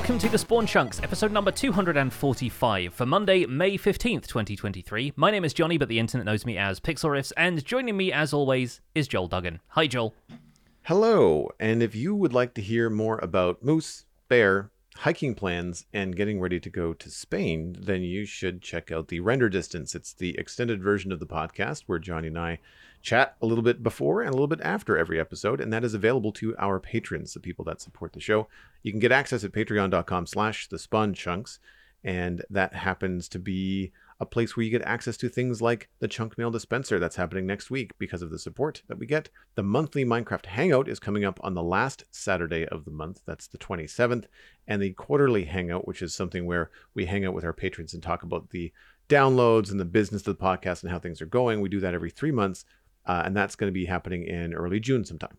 welcome to the Spawn Chunks, episode number 245 for Monday, May 15th, 2023. My name is Jonny, but the internet knows me as Pixelriffs, and joining me as always is Joel Duggan. Hi, Joel. Hello, and if you would like to hear more about moose, bear, hiking plans, and getting ready to go to Spain, then you should check out the Render Distance. It's the extended version of the podcast where Jonny and I chat a little bit before and a little bit after every episode, and that is available to our patrons, the people that support the show. You can get access at patreon.com slash the spawn chunks, and that happens to be a place where you get access to things like the chunk mail dispenser that's happening next week because of the support that we get. The monthly Minecraft Hangout is coming up on the last Saturday of the month, that's the 27th, and the quarterly Hangout, which is something where we hang out with our patrons and talk about the downloads and the business of the podcast and how things are going. We do that every three months uh, and that's going to be happening in early June sometime.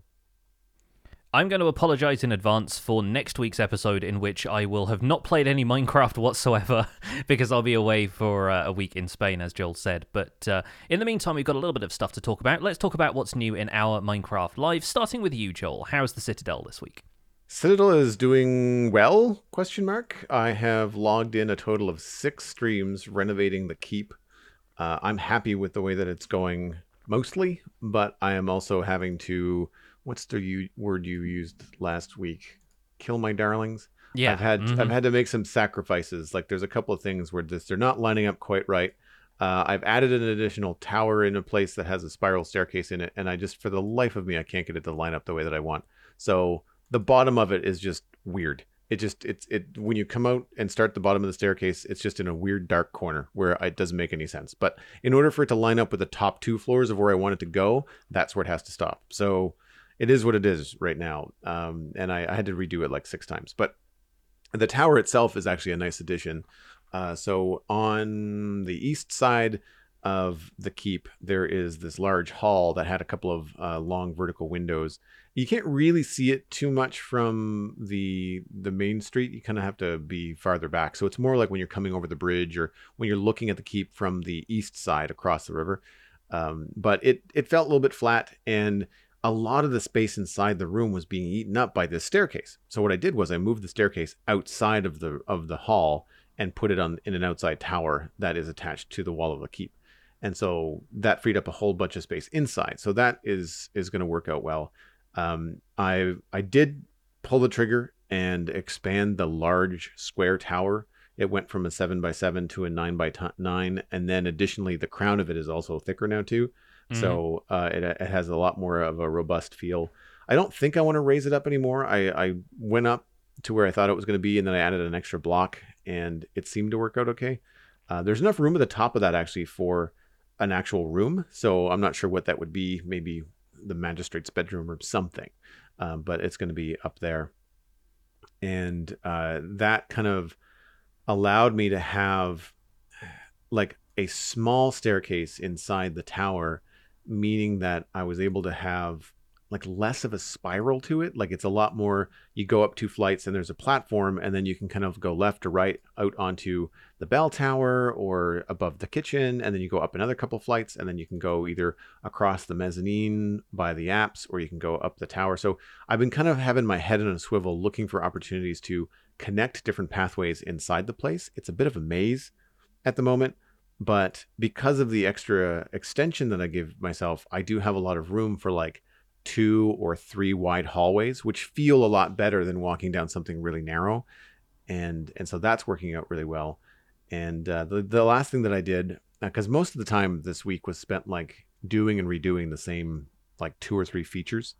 I'm going to apologize in advance for next week's episode, in which I will have not played any Minecraft whatsoever because I'll be away for uh, a week in Spain, as Joel said. But uh, in the meantime, we've got a little bit of stuff to talk about. Let's talk about what's new in our Minecraft live, starting with you, Joel. How's the Citadel this week? Citadel is doing well? Question mark. I have logged in a total of six streams renovating the keep. Uh, I'm happy with the way that it's going mostly, but I am also having to. What's the u- word you used last week? Kill my darlings. Yeah, I've had mhm. I've had to make some sacrifices. Like there's a couple of things where just they're not lining up quite right. Uh, I've added an additional tower in a place that has a spiral staircase in it, and I just for the life of me I can't get it to line up the way that I want. So the bottom of it is just weird. It just it's it when you come out and start the bottom of the staircase, it's just in a weird dark corner where it doesn't make any sense. But in order for it to line up with the top two floors of where I want it to go, that's where it has to stop. So it is what it is right now. Um, and I, I had to redo it like six times. But the tower itself is actually a nice addition. Uh, so on the east side of the keep, there is this large hall that had a couple of uh, long vertical windows. You can't really see it too much from the the main street. You kind of have to be farther back. So it's more like when you're coming over the bridge or when you're looking at the keep from the east side across the river. Um, but it it felt a little bit flat and a lot of the space inside the room was being eaten up by this staircase. So what I did was I moved the staircase outside of the of the hall and put it on in an outside tower that is attached to the wall of the keep. And so that freed up a whole bunch of space inside. So that is is going to work out well. Um, I I did pull the trigger and expand the large square tower. It went from a seven by seven to a nine by t- nine, and then additionally, the crown of it is also thicker now too. So uh, it, it has a lot more of a robust feel. I don't think I want to raise it up anymore. I, I went up to where I thought it was going to be, and then I added an extra block, and it seemed to work out okay. Uh, there's enough room at the top of that actually for an actual room, so I'm not sure what that would be. Maybe the magistrate's bedroom or something, um, but it's going to be up there, and uh, that kind of allowed me to have like a small staircase inside the tower meaning that I was able to have like less of a spiral to it. Like it's a lot more, you go up two flights and there's a platform, and then you can kind of go left or right out onto the bell tower or above the kitchen. And then you go up another couple flights, and then you can go either across the mezzanine by the apse or you can go up the tower. So I've been kind of having my head on a swivel looking for opportunities to connect different pathways inside the place. It's a bit of a maze at the moment but because of the extra extension that I give myself, I do have a lot of room for like two or three wide hallways, which feel a lot better than walking down something really narrow, and and so that's working out really well. And uh, the the last thing that I did, because most of the time this week was spent like doing and redoing the same like two or three features,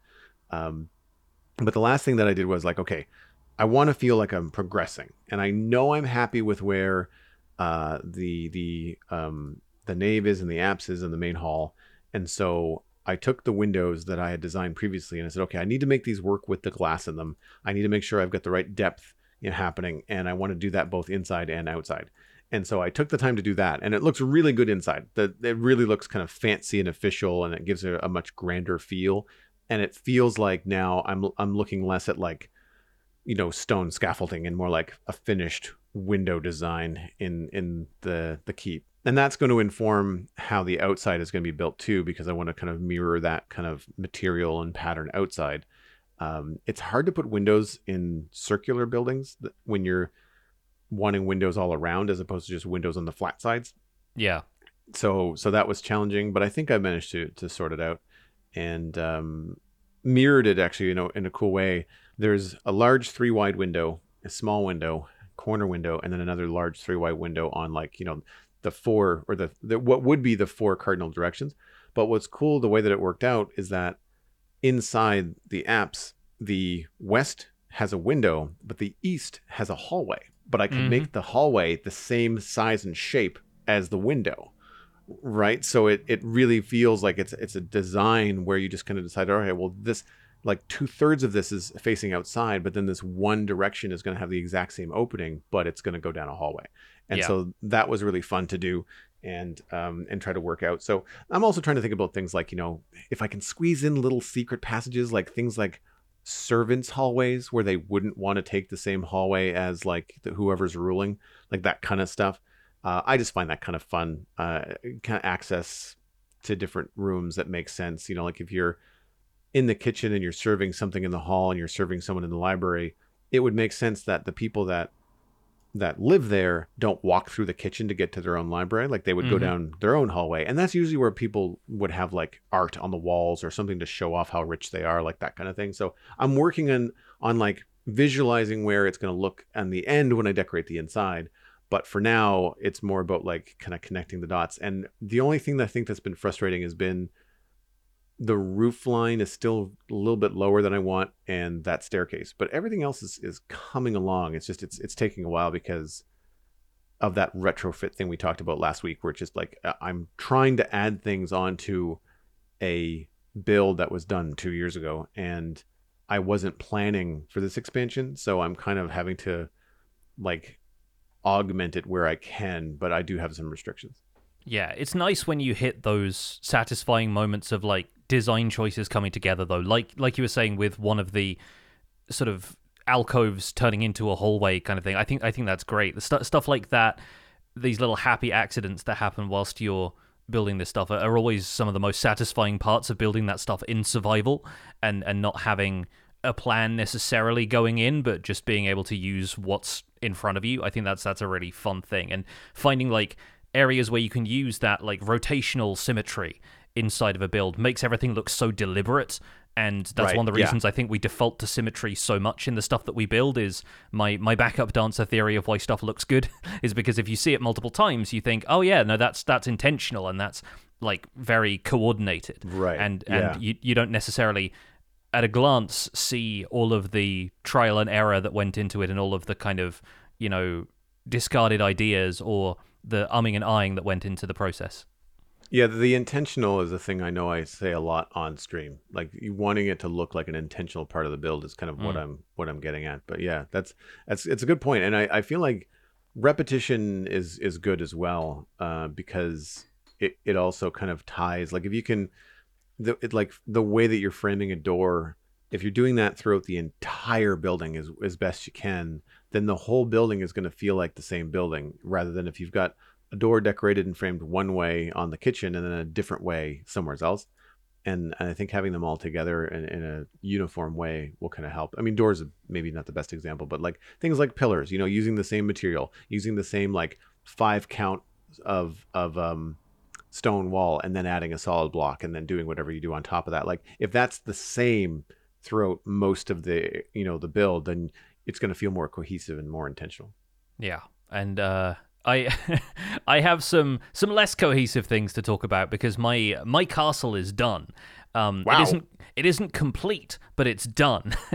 um, but the last thing that I did was like, okay, I want to feel like I'm progressing, and I know I'm happy with where uh, the the um, the nave is and the apse is in the main hall. And so I took the windows that I had designed previously and I said, okay, I need to make these work with the glass in them. I need to make sure I've got the right depth you know, happening, and I want to do that both inside and outside. And so I took the time to do that, and it looks really good inside. The, it really looks kind of fancy and official, and it gives it a much grander feel. And it feels like now I'm I'm looking less at like, you know, stone scaffolding and more like a finished window design in in the the keep and that's going to inform how the outside is going to be built too because i want to kind of mirror that kind of material and pattern outside Um, it's hard to put windows in circular buildings when you're wanting windows all around as opposed to just windows on the flat sides. Yeah. So so that was challenging, but I think I managed to to sort it out and um, mirrored it actually, you know, in a cool way. There's a large three wide window, a small window, corner window, and then another large three wide window on like you know the four or the, the what would be the four cardinal directions. But what's cool, the way that it worked out is that inside the apse, the west has a window, but the east has a hallway. But I can mm-hmm. make the hallway the same size and shape as the window right so it, it really feels like it's it's a design where you just kind of decide okay well this like two-thirds of this is facing outside but then this one direction is going to have the exact same opening but it's going to go down a hallway and yeah. so that was really fun to do and um, and try to work out so i'm also trying to think about things like you know if i can squeeze in little secret passages like things like servants hallways where they wouldn't want to take the same hallway as like the, whoever's ruling like that kind of stuff uh, I just find that kind of fun, uh, kind of access to different rooms that makes sense. You know, like if you're in the kitchen and you're serving something in the hall and you're serving someone in the library, it would make sense that the people that that live there don't walk through the kitchen to get to their own library. Like they would mm-hmm. go down their own hallway. And that's usually where people would have like art on the walls or something to show off how rich they are like that kind of thing. So i'm working on on like visualizing where it's going to look on the end when i decorate the inside. But for now it's more about like kind of connecting the dots. And the only thing that i think that's been frustrating has been the roof line is still a little bit lower than i want and that staircase but everything else is, is coming along it's just it's it's taking a while because of that retrofit thing we talked about last week where it's just like uh, i'm trying to add things onto a build that was done two years ago and i wasn't planning for this expansion so i'm kind of having to like augment it where I can, but I do have some restrictions. Yeah, it's nice when you hit those satisfying moments of like design choices coming together though. Like like you were saying with one of the sort of alcoves turning into a hallway kind of thing. I think I think that's great. The st- stuff like that, these little happy accidents that happen whilst you're building this stuff are, are always some of the most satisfying parts of building that stuff in survival and and not having a plan necessarily going in, but just being able to use what's in front of you. I think that's that's a really fun thing, and finding like areas where you can use that like rotational symmetry inside of a build makes everything look so deliberate and that's right, one of the reasons yeah. I think we default to symmetry so much in the stuff that we build is my my backup dancer theory of why stuff looks good is because if you see it multiple times you think oh yeah no that's that's intentional and that's like very coordinated right and and yeah. you, you don't necessarily at a glance see all of the trial and error that went into it and all of the kind of you know discarded ideas or the umming and eyeing that went into the process yeah the intentional is a thing i know i say a lot on stream like wanting it to look like an intentional part of the build is kind of mm. what i'm what i'm getting at but yeah that's that's it's a good point and i, I feel like repetition is is good as well uh, because it, it also kind of ties like if you can the it, like the way that you're framing a door if you're doing that throughout the entire building as, as best you can then the whole building is going to feel like the same building rather than if you've got a door decorated and framed one way on the kitchen and then a different way somewhere else. And, and i think having them all together in, in a uniform way will kind of help. I mean doors maybe not the best example but like things like pillars you know using the same material using the same like five count of of um stone wall and then adding a solid block and then doing whatever you do on top of that. Like if that's the same throughout most of the you know the build then it's going to feel more cohesive and more intentional. Yeah. And uh I I have some some less cohesive things to talk about because my my castle is done. Um, wow. It isn't it isn't complete, but it's done.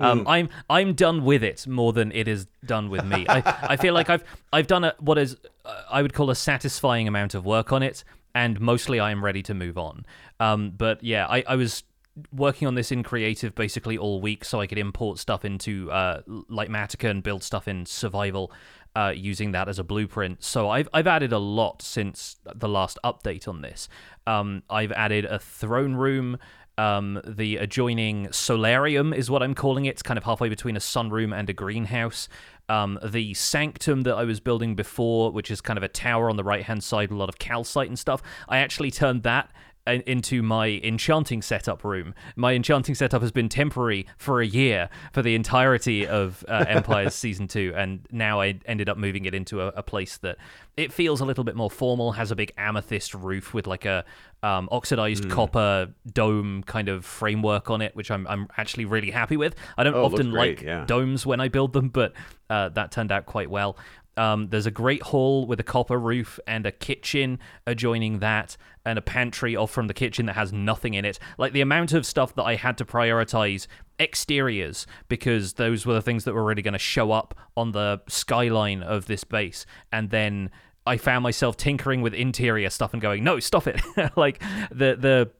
um, mm. I'm I'm done with it more than it is done with me. I, I feel like I've I've done a, what is uh, I would call a satisfying amount of work on it, and mostly I am ready to move on. Um, but yeah, I, I was working on this in creative basically all week so I could import stuff into uh, Litematica and build stuff in survival uh, using that as a blueprint. So I've I've added a lot since the last update on this. Um, I've added a throne room. Um, the adjoining solarium is what I'm calling it. It's kind of halfway between a sunroom and a greenhouse. Um, the sanctum that I was building before, which is kind of a tower on the right hand side, a lot of calcite and stuff. I actually turned that into my enchanting setup room. My enchanting setup has been temporary for a year for the entirety of uh, Empires season two, and now I ended up moving it into a, a place that it feels a little bit more formal. Has a big amethyst roof with like a um, oxidized copper dome kind of framework on it, which I'm I'm actually really happy with. I don't Oh, often great, like yeah. domes when I build them, but uh, that turned out quite well. Um, there's a great hall with a copper roof and a kitchen adjoining that, and a pantry off from the kitchen that has nothing in it. Like the amount of stuff that I had to prioritize exteriors because those were the things that were really going to show up on the skyline of this base, and then I found myself tinkering with interior stuff and going, no, stop it. like the the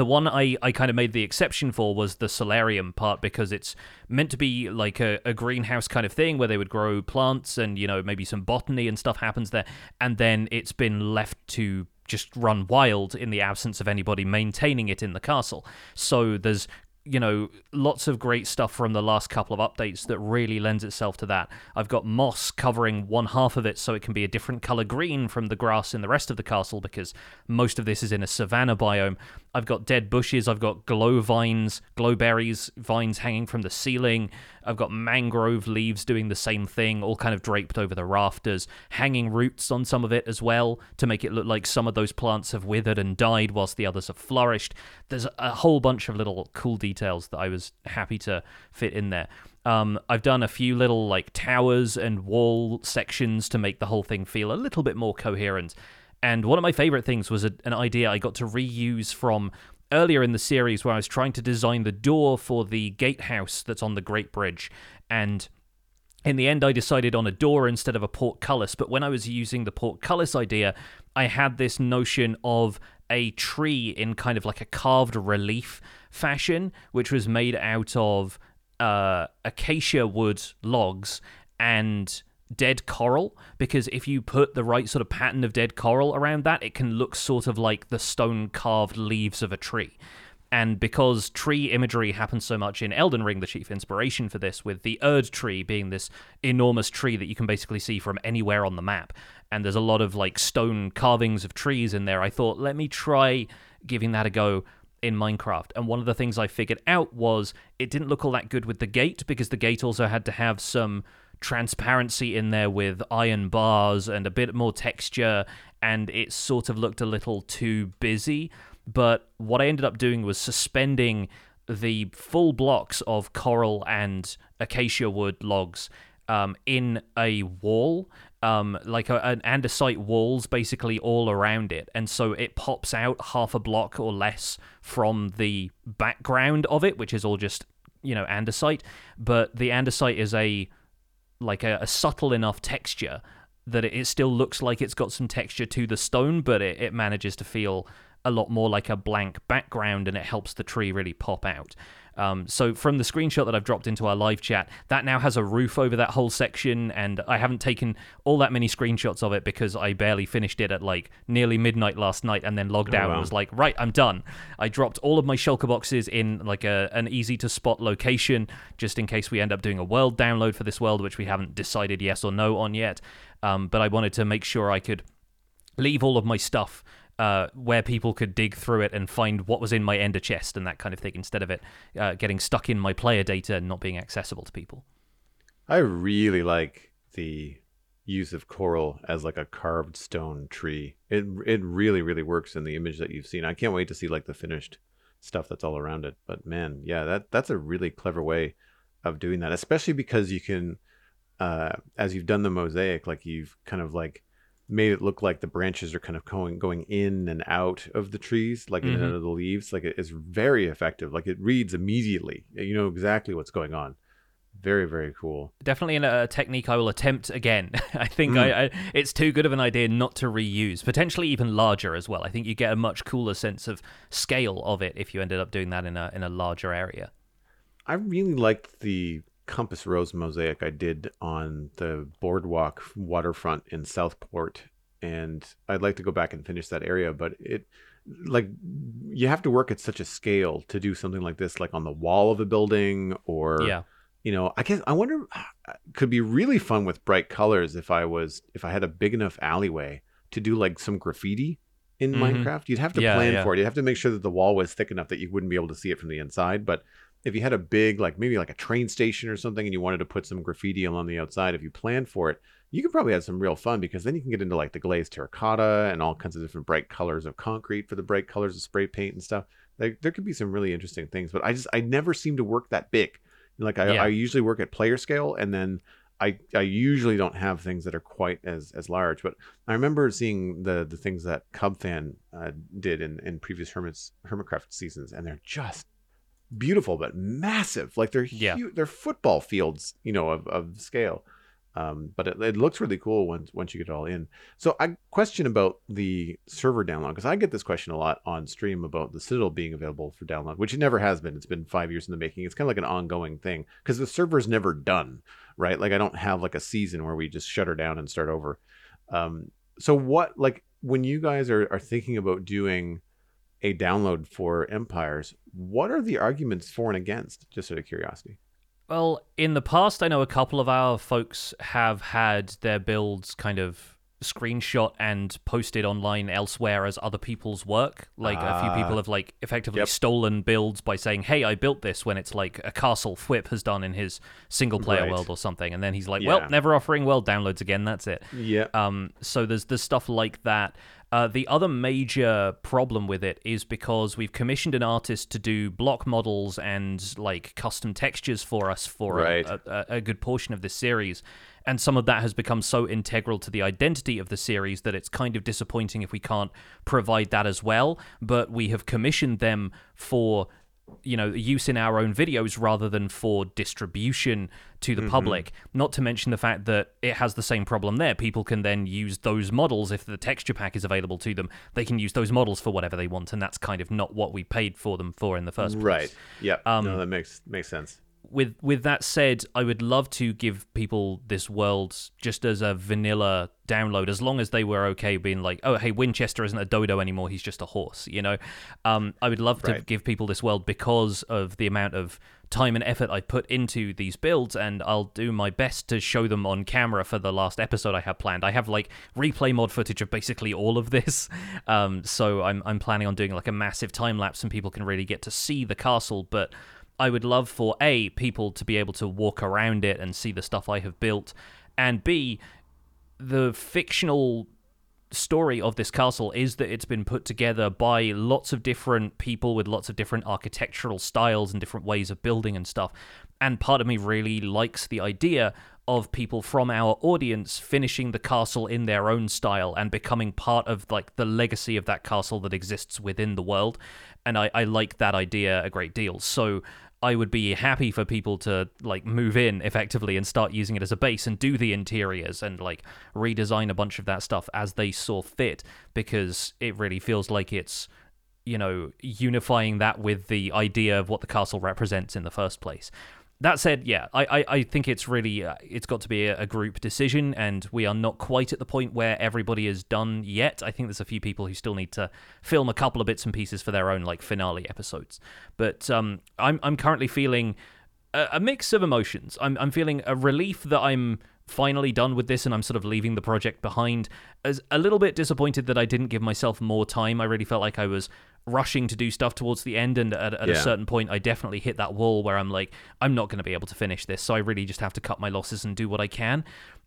the one I, I kind of made the exception for was the solarium part because it's meant to be like a, a greenhouse kind of thing where they would grow plants and, you know, maybe some botany and stuff happens there. And then it's been left to just run wild in the absence of anybody maintaining it in the castle. So there's you know, lots of great stuff from the last couple of updates that really lends itself to that. I've got moss covering one half of it so it can be a different color green from the grass in the rest of the castle because most of this is in a savanna biome. I've got dead bushes, I've got glow vines, glow berries, vines hanging from the ceiling. I've got mangrove leaves doing the same thing, all kind of draped over the rafters, hanging roots on some of it as well to make it look like some of those plants have withered and died whilst the others have flourished. There's a whole bunch of little cool details that I was happy to fit in there. Um, I've done a few little like towers and wall sections to make the whole thing feel a little bit more coherent. And one of my favorite things was a, an idea I got to reuse from earlier in the series where I was trying to design the door for the gatehouse that's on the Great Bridge. And in the end, I decided on a door instead of a portcullis. But when I was using the portcullis idea, I had this notion of a tree in kind of like a carved relief fashion, which was made out of uh, acacia wood logs and dead coral because if you put the right sort of pattern of dead coral around that it can look sort of like the stone carved leaves of a tree and because tree imagery happens so much in Elden Ring, the chief inspiration for this, with the Erdtree being this enormous tree that you can basically see from anywhere on the map, and there's a lot of like stone carvings of trees in there, I thought, let me try giving that a go in Minecraft. And one of the things I figured out was it didn't look all that good with the gate because the gate also had to have some transparency in there with iron bars and a bit more texture, and it sort of looked a little too busy. But what I ended up doing was suspending the full blocks of coral and acacia wood logs um, in a wall, um, like a, an andesite walls basically all around it. And so it pops out half a block or less from the background of it, which is all just, you know, andesite. But the andesite is a like a, a subtle enough texture that it, still looks like it's got some texture to the stone, but it, it manages to feel a lot more like a blank background and it helps the tree really pop out. Um, so from the screenshot that I've dropped into our live chat, that now has a roof over that whole section, and I haven't taken all that many screenshots of it because I barely finished it at like nearly midnight last night, and then logged Oh, out wow. and was like, right, I'm done. I dropped all of my shulker boxes in like a an easy to spot location, just in case we end up doing a world download for this world, which we haven't decided yes or no on yet. Um, but I wanted to make sure I could leave all of my stuff uh, where people could dig through it and find what was in my ender chest and that kind of thing instead of it uh, getting stuck in my player data and not being accessible to people. I really like the use of coral as like a carved stone tree. It it really really works in the image that you've seen. I can't wait to see like the finished stuff that's all around it. But man, yeah, that that's a really clever way of doing that, especially because you can uh as you've done the mosaic like you've kind of like made it look like the branches are kind of going going in and out of the trees like in and Mhm. out of the leaves like it is very effective like it reads immediately you know exactly what's going on very very cool Definitely in a technique I will attempt again. I think I, I, it's too good of an idea not to reuse. Potentially even larger as well. I think you get a much cooler sense of scale of it if you ended up doing that in a in a larger area. I really liked the Compass Rose mosaic I did on the boardwalk waterfront in Southport, and I'd like to go back and finish that area. But it, like, you have to work at such a scale to do something like this, like on the wall of a building, or Yeah. you know, I guess I wonder could be really fun with bright colors if I was if I had a big enough alleyway to do like some graffiti in Mhm. Minecraft. You'd have to Yeah, plan yeah. for it. You'd have to make sure that the wall was thick enough that you wouldn't be able to see it from the inside. But if you had a big, like maybe like a train station or something, and you wanted to put some graffiti along the outside, if you planned for it, you could probably have some real fun because then you can get into like the glazed terracotta and all kinds of different bright colors of concrete for the bright colors of spray paint and stuff. There, there could be some really interesting things, but I just I never seem to work that big. Like I, Yeah. I usually work at player scale, and then I I usually don't have things that are quite as as large. But I remember seeing the the things that Cubfan uh, did in in previous Hermit's Hermitcraft seasons, and they're just beautiful but massive. Like they're Yeah. huge, they're football fields, you know, of of scale. Um, but it, it looks really cool once once you get it all in. So I question about the server download because I get this question a lot on stream about the Citadel being available for download, which it never has been. It's been five years in the making. It's kind of like an ongoing thing because the server's never done, right? Like I don't have like a season where we just shut her down and start over. Um, so what like when you guys are, are thinking about doing a download for Empires, what are the arguments for and against? Just out of curiosity. Well, in the past, I know a couple of our folks have had their builds kind of screenshot and posted online elsewhere as other people's work. Like a few Ah. people have like effectively Yep. stolen builds by saying, "Hey, I built this," when it's like a castle Fwhip has done in his single player Right. world or something, and then he's like, Yeah. "Well, never offering world downloads again. That's it." Yeah. Um, so there's there's stuff like that. Uh, the other major problem with it is because we've commissioned an artist to do block models and like custom textures for us for a- Right. a, a, a good portion of this series, and some of that has become so integral to the identity of the series that it's kind of disappointing if we can't provide that as well. But we have commissioned them for you know use in our own videos rather than for distribution to the public not to mention the fact that it has the same problem there people can then use those models if the texture pack is available to them they can use those models for whatever they want and that's kind of not what we paid for them for in the first place Right. Yeah. Um, no, that makes makes sense. With with that said, I would love to give people this world just as a vanilla download, as long as they were okay being like, oh, hey, Winchester isn't a dodo anymore; he's just a horse. You know, um, I would love to Right. give people this world because of the amount of time and effort I put into these builds, and I'll do my best to show them on camera for the last episode I have planned. I have like replay mod footage of basically all of this, um, so I'm I'm planning on doing like a massive time lapse, and people can really get to see the castle, but. I would love for A, people to be able to walk around it and see the stuff I have built, and B, the fictional story of this castle is that it's been put together by lots of different people with lots of different architectural styles and different ways of building and stuff. And part of me really likes the idea of people from our audience finishing the castle in their own style and becoming part of like the legacy of that castle that exists within the world. And I, I like that idea a great deal. So I would be happy for people to like move in effectively and start using it as a base and do the interiors and like redesign a bunch of that stuff as they saw fit because it really feels like it's you know unifying that with the idea of what the castle represents in the first place. That said, yeah, I, I, I think it's really uh, it's got to be a, a group decision, and we are not quite at the point where everybody is done yet. I think there's a few people who still need to film a couple of bits and pieces for their own like finale episodes. But um, I'm I'm currently feeling a, a mix of emotions. I'm I'm feeling a relief that I'm finally done with this and I'm sort of leaving the project behind. As a little bit disappointed that I didn't give myself more time. I really felt like I was rushing to do stuff towards the end and at, at a certain point I definitely hit that wall where I'm like I'm not going to be able to finish this. So I really just have to cut my losses and do what I can.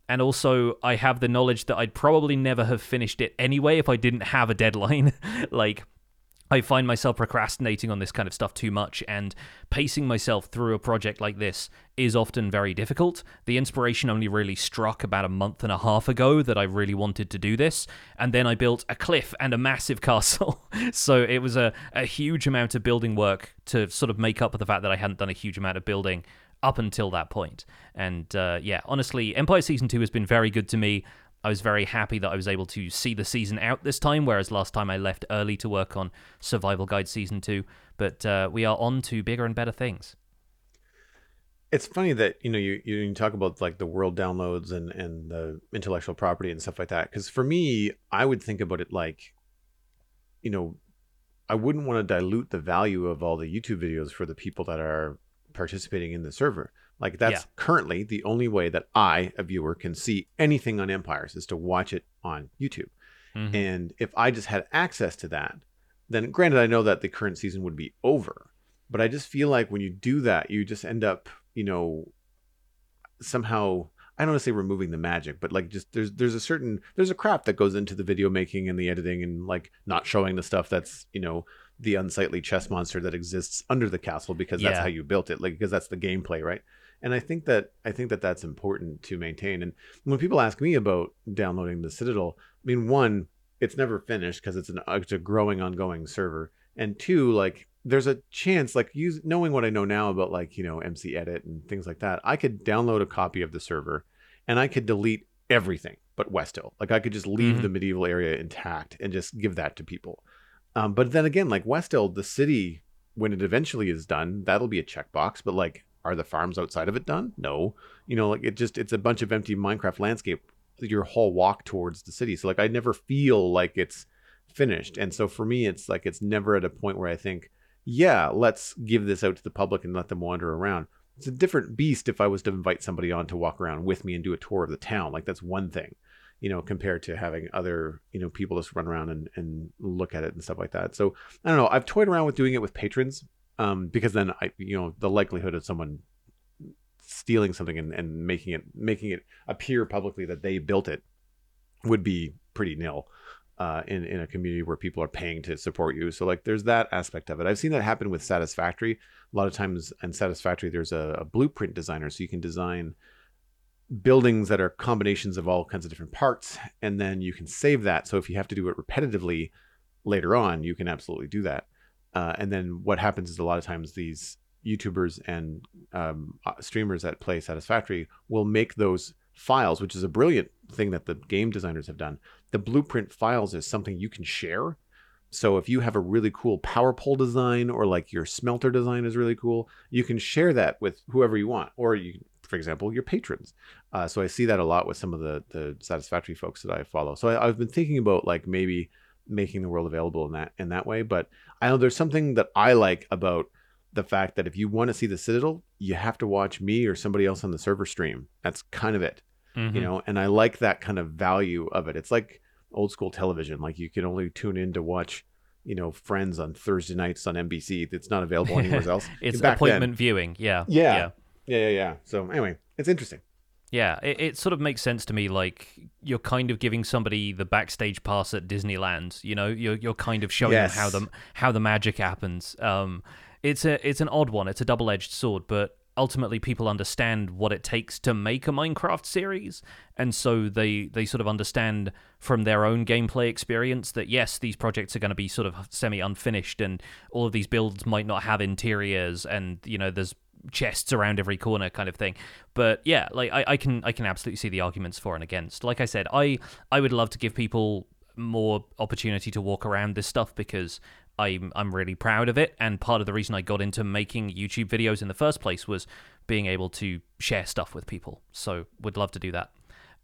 And also I have the knowledge that I'd probably never have finished it anyway if I didn't have a deadline. like I find myself procrastinating on this kind of stuff too much, and pacing myself through a project like this is often very difficult. The inspiration only really struck about a month and a half ago that I really wanted to do this, and then I built a cliff and a massive castle. so it was a, a huge amount of building work to sort of make up for the fact that I hadn't done a huge amount of building up until that point. And uh, yeah, honestly, Empire Season 2 has been very good to me. I was very happy that I was able to see the season out this time, whereas last time I left early to work on Survival Guide Season 2. But uh, we are on to bigger and better things. It's funny that you know you you, talk about like the world downloads and and the intellectual property and stuff like that. Because for me, I would think about it like, you know, I wouldn't want to dilute the value of all the YouTube videos for the people that are participating in the server. Like that's Yeah. currently the only way that I, a viewer, can see anything on Empires is to watch it on YouTube. Mhm. And if I just had access to that, then granted, I know that the current season would be over, but I just feel like when you do that, you just end up, you know, somehow. I don't want to say removing the magic, but like just there's there's a certain there's a crap that goes into the video making and the editing and like not showing the stuff that's you know the unsightly chess monster that exists under the castle because that's Yeah. how you built it like because that's the gameplay right and i think that i think that that's important to maintain and when people ask me about downloading the citadel i mean one it's never finished because it's an it's a growing ongoing server and two like there's a chance like use knowing what i know now about like you know MCEdit and things like that i could download a copy of the server and i could delete everything but west hill like i could just leave Mhm. the medieval area intact and just give that to people um, but then again, like West Hill, the city, when it eventually is done, that'll be a checkbox. But like, are the farms outside of it done? No. You know, like it just it's a bunch of empty Minecraft landscape. Your whole walk towards the city. So like, I never feel like it's finished. And so for me, it's like it's never at a point where I think, yeah, let's give this out to the public and let them wander around. It's a different beast if I was to invite somebody on to walk around with me and do a tour of the town. Like that's one thing you know, compared to having other, you know, people just run around and, and look at it and stuff like that. So I don't know. I've toyed around with doing it with patrons um, because then I, you know, the likelihood of someone stealing something and, and making it making it appear publicly that they built it would be pretty nil uh, in in a community where people are paying to support you. So like, there's that aspect of it. I've seen that happen with Satisfactory. A lot of times in Satisfactory, there's a, a blueprint designer, so you can design buildings that are combinations of all kinds of different parts and then you can save that so if you have to do it repetitively later on you can absolutely do that uh, and then what happens is a lot of times these youtubers and um, uh, streamers that play satisfactory will make those files which is a brilliant thing that the game designers have done. The blueprint files is something you can share. So if you have a really cool power pole design or like your smelter design is really cool you can share that with whoever you want. Or you for example your patrons. Uh, so I see that a lot with some of the the satisfactory folks that I follow. So I, I've been thinking about like maybe making the world available in that in that way. But I know there's something that I like about the fact that if you want to see the Citadel, you have to watch me or somebody else on the server stream. That's kind of it, Mhm. you know. And I like that kind of value of it. It's like old school television. Like you can only tune in to watch. You know, Friends on Thursday nights on NBC. That's not available anywhere else. it's Back then- appointment viewing. Yeah. Yeah. Yeah. Yeah, yeah, yeah. So anyway, it's interesting. Yeah, it, it sort of makes sense to me. Like you're kind of giving somebody the backstage pass at Disneyland. You know, you're you're kind of showing Yes. them how the how the magic happens. Um, it's a it's an odd one. It's a double edged sword, but ultimately people understand what it takes to make a Minecraft series, and so they they sort of understand from their own gameplay experience that yes, these projects are going to be sort of semi unfinished, and all of these builds might not have interiors, and you know there's chests around every corner kind of thing. But yeah like I, I can i can absolutely see the arguments for and against. Like i said i i would love to give people more opportunity to walk around this stuff because i'm i'm really proud of it. And part of the reason i got into making youtube videos in the first place was being able to share stuff with people. So would love to do that.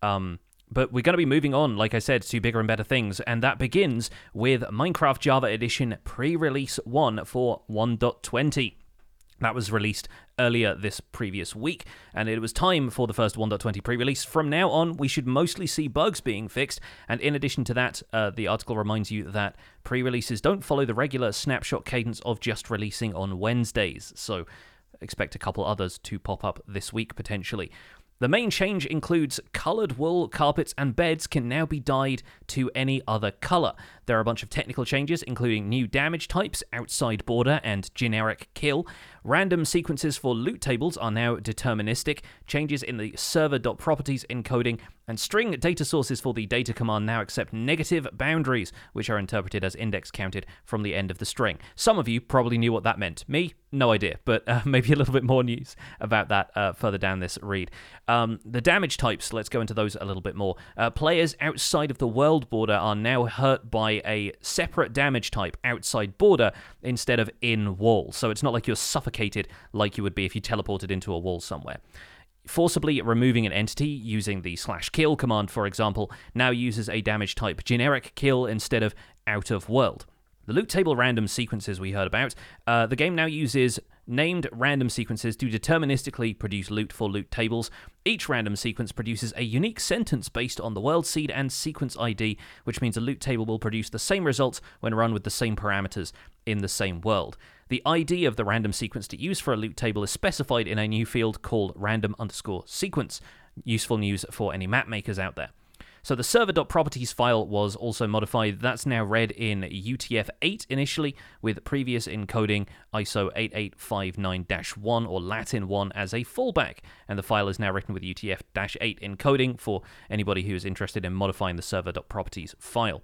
Um but we're going to be moving on, like I said, to bigger and better things, and that begins with Minecraft Java Edition pre release 1 for 1.20. That was released earlier this previous week, and it was time for the first 1.20 pre release. From now on, we should mostly see bugs being fixed, and in addition to that, uh, the article reminds you that pre releases don't follow the regular snapshot cadence of just releasing on Wednesdays, so expect a couple others to pop up this week potentially. The main change includes coloured wool, carpets, and beds can now be dyed to any other colour. There are a bunch of technical changes, including new damage types, outside border, and generic kill. Random sequences for loot tables are now deterministic. Changes in the server.properties encoding and string data sources for the data command now accept negative boundaries, which are interpreted as index counted from the end of the string. Some of you probably knew what that meant. Me, no idea, but uh, maybe a little bit more news about that uh, further down this read. Um, the damage types, let's go into those a little bit more. Uh, players outside of the world border are now hurt by a separate damage type outside border instead of in wall. So it's not like you're suffocated like you would be if you teleported into a wall somewhere. Forcibly removing an entity using the slash kill command, for example, now uses a damage type generic kill instead of out of world. The loot table random sequences we heard about. Uh, the game now uses named random sequences to deterministically produce loot for loot tables. Each random sequence produces a unique sentence based on the world seed and sequence ID, which means a loot table will produce the same results when run with the same parameters in the same world. The ID of the random sequence to use for a loot table is specified in a new field called random underscore sequence. Useful news for any map makers out there. So the server.properties file was also modified. That's now read in UTF-8 initially, with previous encoding ISO 8859-1 or Latin 1 as a fallback. And the file is now written with UTF-8 encoding for anybody who is interested in modifying the server.properties file.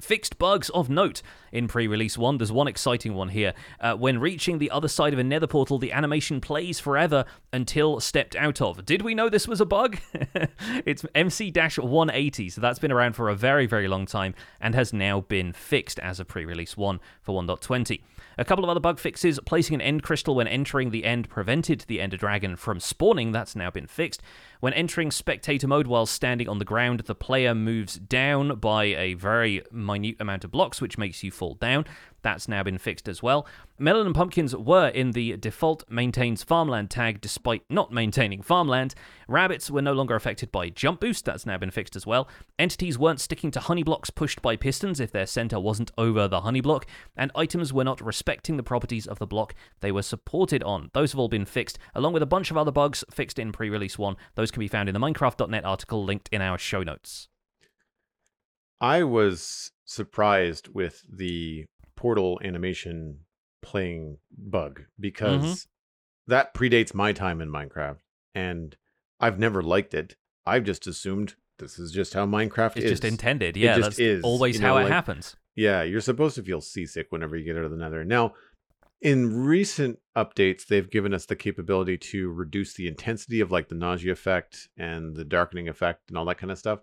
Fixed bugs of note in pre release 1. There's one exciting one here. Uh, when reaching the other side of a nether portal, the animation plays forever until stepped out of. Did we know this was a bug? it's MC 180, so that's been around for a very, very long time and has now been fixed as a pre release 1 for 1.20. A couple of other bug fixes placing an end crystal when entering the end prevented the Ender Dragon from spawning. That's now been fixed. When entering spectator mode while standing on the ground, the player moves down by a very minute amount of blocks, which makes you fall down. That's now been fixed as well. Melon and pumpkins were in the default maintains farmland tag despite not maintaining farmland. Rabbits were no longer affected by jump boost. That's now been fixed as well. Entities weren't sticking to honey blocks pushed by pistons if their center wasn't over the honey block. And items were not respecting the properties of the block they were supported on. Those have all been fixed, along with a bunch of other bugs fixed in pre release 1. Those can be found in the Minecraft.net article linked in our show notes. I was surprised with the portal animation playing bug because mm-hmm. that predates my time in Minecraft and I've never liked it. I've just assumed this is just how Minecraft it's is. just intended. Yeah, it just is always you know, how it like, happens. Yeah, you're supposed to feel seasick whenever you get out of the nether. Now, in recent updates, they've given us the capability to reduce the intensity of like the nausea effect and the darkening effect and all that kind of stuff.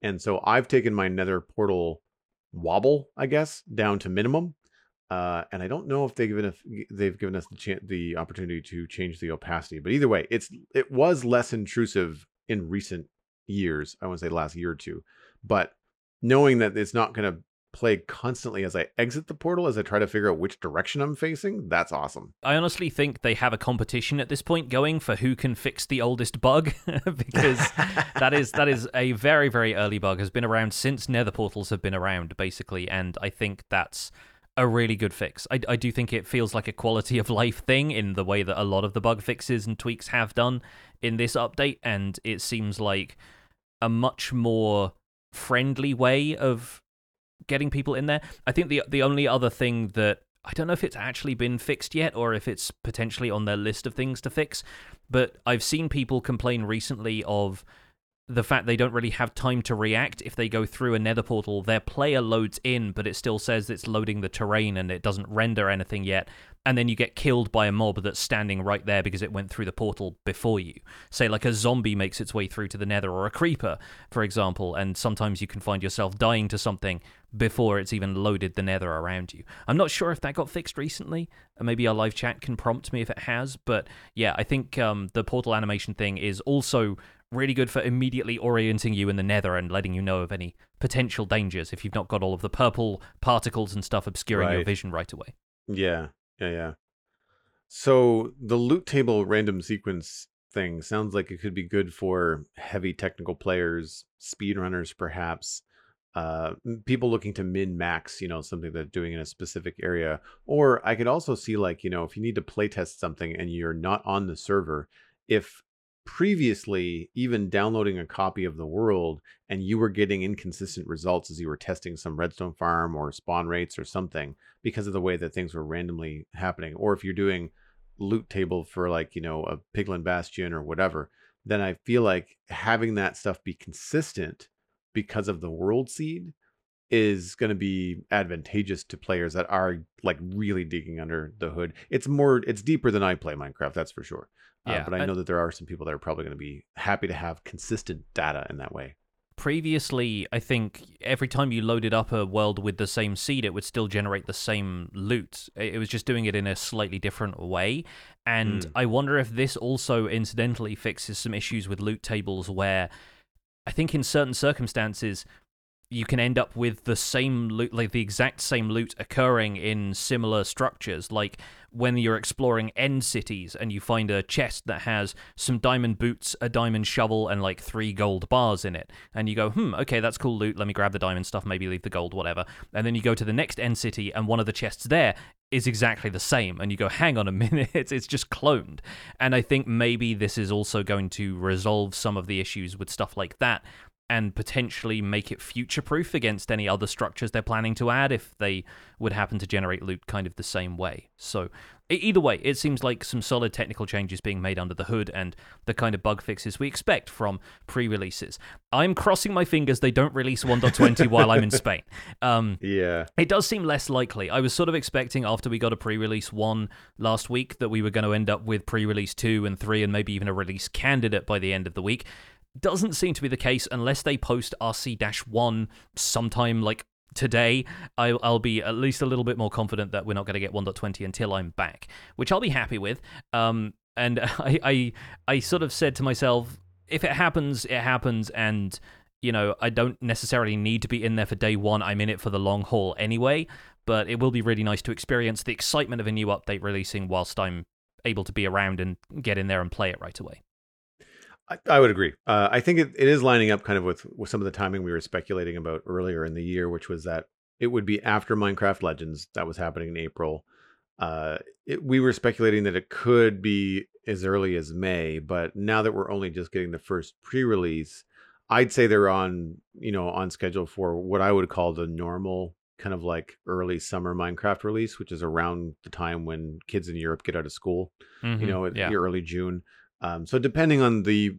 And so I've taken my nether portal wobble, I guess, down to minimum uh, and I don't know if they've given us, they've given us the ch- the opportunity to change the opacity. But either way, it's it was less intrusive in recent years. I want to say last year or two. But knowing that it's not going to play constantly as I exit the portal as I try to figure out which direction I'm facing, that's awesome. I honestly think they have a competition at this point going for who can fix the oldest bug because that is that is a very very early bug has been around since nether portals have been around basically and I think that's a really good fix. I, I do think it feels like a quality of life thing in the way that a lot of the bug fixes and tweaks have done in this update, and it seems like a much more friendly way of getting people in there. I think the the only other thing that I don't know if it's actually been fixed yet or if it's potentially on their list of things to fix, but I've seen people complain recently of the fact they don't really have time to react. If they go through a nether portal their player loads in but it still says it's loading the terrain and it doesn't render anything yet. And then you get killed by a mob that's standing right there because it went through the portal before you. Say like a zombie makes its way through to the nether or a creeper for example and sometimes you can find yourself dying to something before it's even loaded the nether around you. I'm not sure if that got fixed recently. Maybe our live chat can prompt me if it has but yeah i think um, the portal animation thing is also really good for immediately orienting you in the nether and letting you know of any potential dangers if you've not got all of the purple particles and stuff obscuring right. your vision right away. Yeah, yeah, yeah. So the loot table random sequence thing sounds like it could be good for heavy technical players, speedrunners perhaps, uh, people looking to min max, you know, something they're doing in a specific area. Or I could also see like, you know, if you need to playtest something and you're not on the server, if previously even downloading a copy of the world and you were getting inconsistent results as you were testing some redstone farm or spawn rates or something because of the way that things were randomly happening. Or if you're doing loot table for like you know a piglin bastion or whatever then i feel like having that stuff be consistent because of the world seed is going to be advantageous to players that are like really digging under the hood. It's more, it's deeper than I play Minecraft, that's for sure. Uh, yeah, uh, but I know that there are some people that are probably going to be happy to have consistent data in that way. Previously, I think every time you loaded up a world with the same seed, it would still generate the same loot. It was just doing it in a slightly different way. And mm. I wonder if this also incidentally fixes some issues with loot tables where I think in certain circumstances, you can end up with the same loot, like the exact same loot occurring in similar structures. Like when you're exploring end cities and you find a chest that has some diamond boots, a diamond shovel, and like three gold bars in it. And you go, hmm, okay, that's cool loot. Let me grab the diamond stuff, maybe leave the gold, whatever. And then you go to the next end city, and one of the chests there is exactly the same. And you go, hang on a minute, it's, just cloned. And I think maybe this is also going to resolve some of the issues with stuff like that and potentially make it future proof against any other structures they're planning to add if they would happen to generate loot kind of the same way. So, either way, it seems like some solid technical changes being made under the hood and the kind of bug fixes we expect from pre releases. I'm crossing my fingers they don't release 1.20 while I'm in Spain. Um, yeah. It does seem less likely. I was sort of expecting after we got a pre release 1 last week that we were going to end up with pre release 2 and 3 and maybe even a release candidate by the end of the week doesn't seem to be the case unless they post RC 1 sometime like today. I'll, I'll, be at least a little bit more confident that we're not going to get 1.20 until I'm back, which I'll be happy with. Um, and I, I, I sort of said to myself, if it happens, it happens, and you know, I don't necessarily need to be in there for day one. I'm in it for the long haul anyway. But it will be really nice to experience the excitement of a new update releasing whilst I'm able to be around and get in there and play it right away. I, I would agree. Uh, I think it, it is lining up kind of with, with some of the timing we were speculating about earlier in the year, which was that it would be after Minecraft Legends that was happening in April. Uh, it, we were speculating that it could be as early as May, but now that we're only just getting the first pre-release, I'd say they're on you know on schedule for what I would call the normal kind of like early summer Minecraft release, which is around the time when kids in Europe get out of school. Mm-hmm, you know, yeah. early June. Um, so depending on the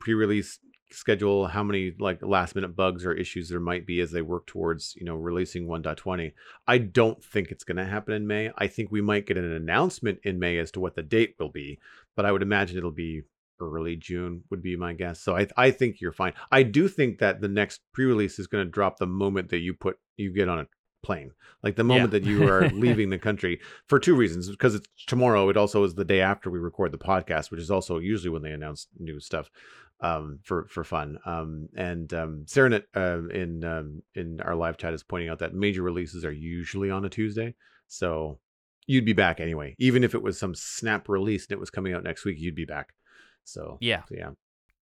pre-release schedule, how many like last minute bugs or issues there might be as they work towards you know releasing 1.20, I don't think it's going to happen in May. I think we might get an announcement in May as to what the date will be, but I would imagine it'll be early June would be my guess. So I I think you're fine. I do think that the next pre-release is going to drop the moment that you put you get on a plane. Like the moment yeah. that you are leaving the country for two reasons. Because it's tomorrow. It also is the day after we record the podcast, which is also usually when they announce new stuff um, for for fun. Um, and um, Serenet uh, in um, in our live chat is pointing out that major releases are usually on a Tuesday. So you'd be back anyway. Even if it was some snap release and it was coming out next week, you'd be back. So yeah, so, yeah,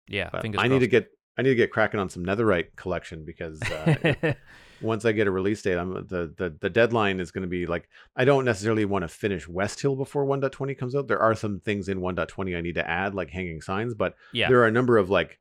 yeah. I crossed. need to get I need to get cracking on some Netherite collection because uh, once I get a release date, I'm the the, the deadline is going to be like I don't necessarily want to finish West Hill before 1.20 comes out. There are some things in 1.20 I need to add, like hanging signs, but yeah. there are a number of like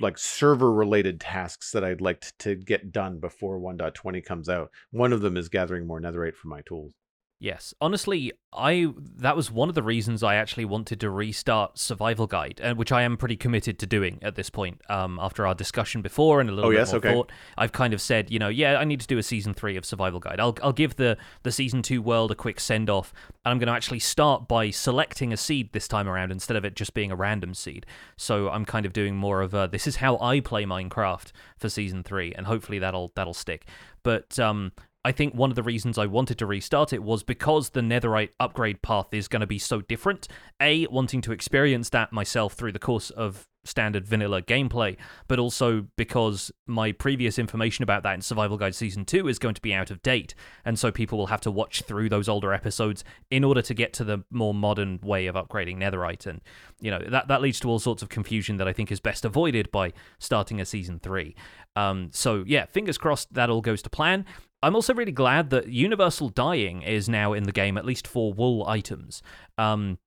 like server related tasks that I'd like to get done before 1.20 comes out. One of them is gathering more netherite for my tools. Yes, honestly, I that was one of the reasons I actually wanted to restart Survival Guide, and uh, which I am pretty committed to doing at this point. Um, after our discussion before and a little oh, bit yes? more okay. thought, I've kind of said, you know, yeah, I need to do a season three of Survival Guide. I'll I'll give the the season two world a quick send off, and I'm going to actually start by selecting a seed this time around instead of it just being a random seed. So I'm kind of doing more of a this is how I play Minecraft for season three, and hopefully that'll that'll stick. But um, I think one of the reasons I wanted to restart it was because the netherite upgrade path is going to be so different. A, wanting to experience that myself through the course of standard vanilla gameplay, but also because my previous information about that in Survival Guide Season 2 is going to be out of date, and so people will have to watch through those older episodes in order to get to the more modern way of upgrading netherite, and, you know, that, that leads to all sorts of confusion that I think is best avoided by starting a Season 3. Um, so, yeah, fingers crossed that all goes to plan. I'm also really glad that universal dyeing is now in the game, at least for wool items. Um,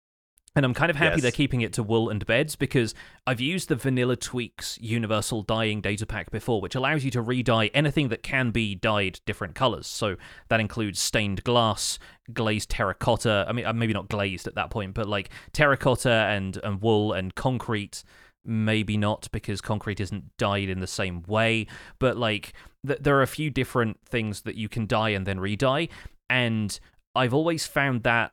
and I'm kind of happy yes. they're keeping it to wool and beds because I've used the Vanilla Tweaks Universal Dyeing Data Pack before, which allows you to re-dye anything that can be dyed different colors. So that includes stained glass, glazed terracotta. I mean, uh, maybe not glazed at that point, but like terracotta and and wool and concrete. Maybe not because concrete isn't dyed in the same way, but like th- there are a few different things that you can dye and then re-dye, and I've always found that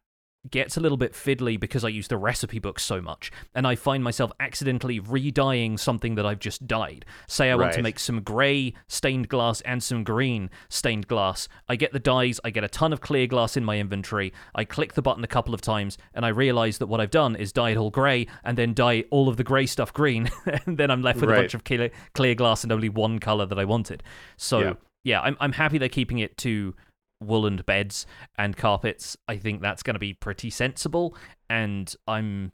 gets a little bit fiddly because I use the recipe book so much, and I find myself accidentally re-dyeing something that I've just dyed. Say I want to make some grey stained glass and some green stained glass. I get the dyes, I get a ton of clear glass in my inventory. I click the button a couple of times, and I realize that what I've done is dye it all grey and then dye all of the grey stuff green, and then I'm left with a bunch of clear, clear glass and only one color that I wanted. So Yeah. yeah, I'm I'm happy they're keeping it to woolen beds and carpets. I think that's going to be pretty sensible, and I'm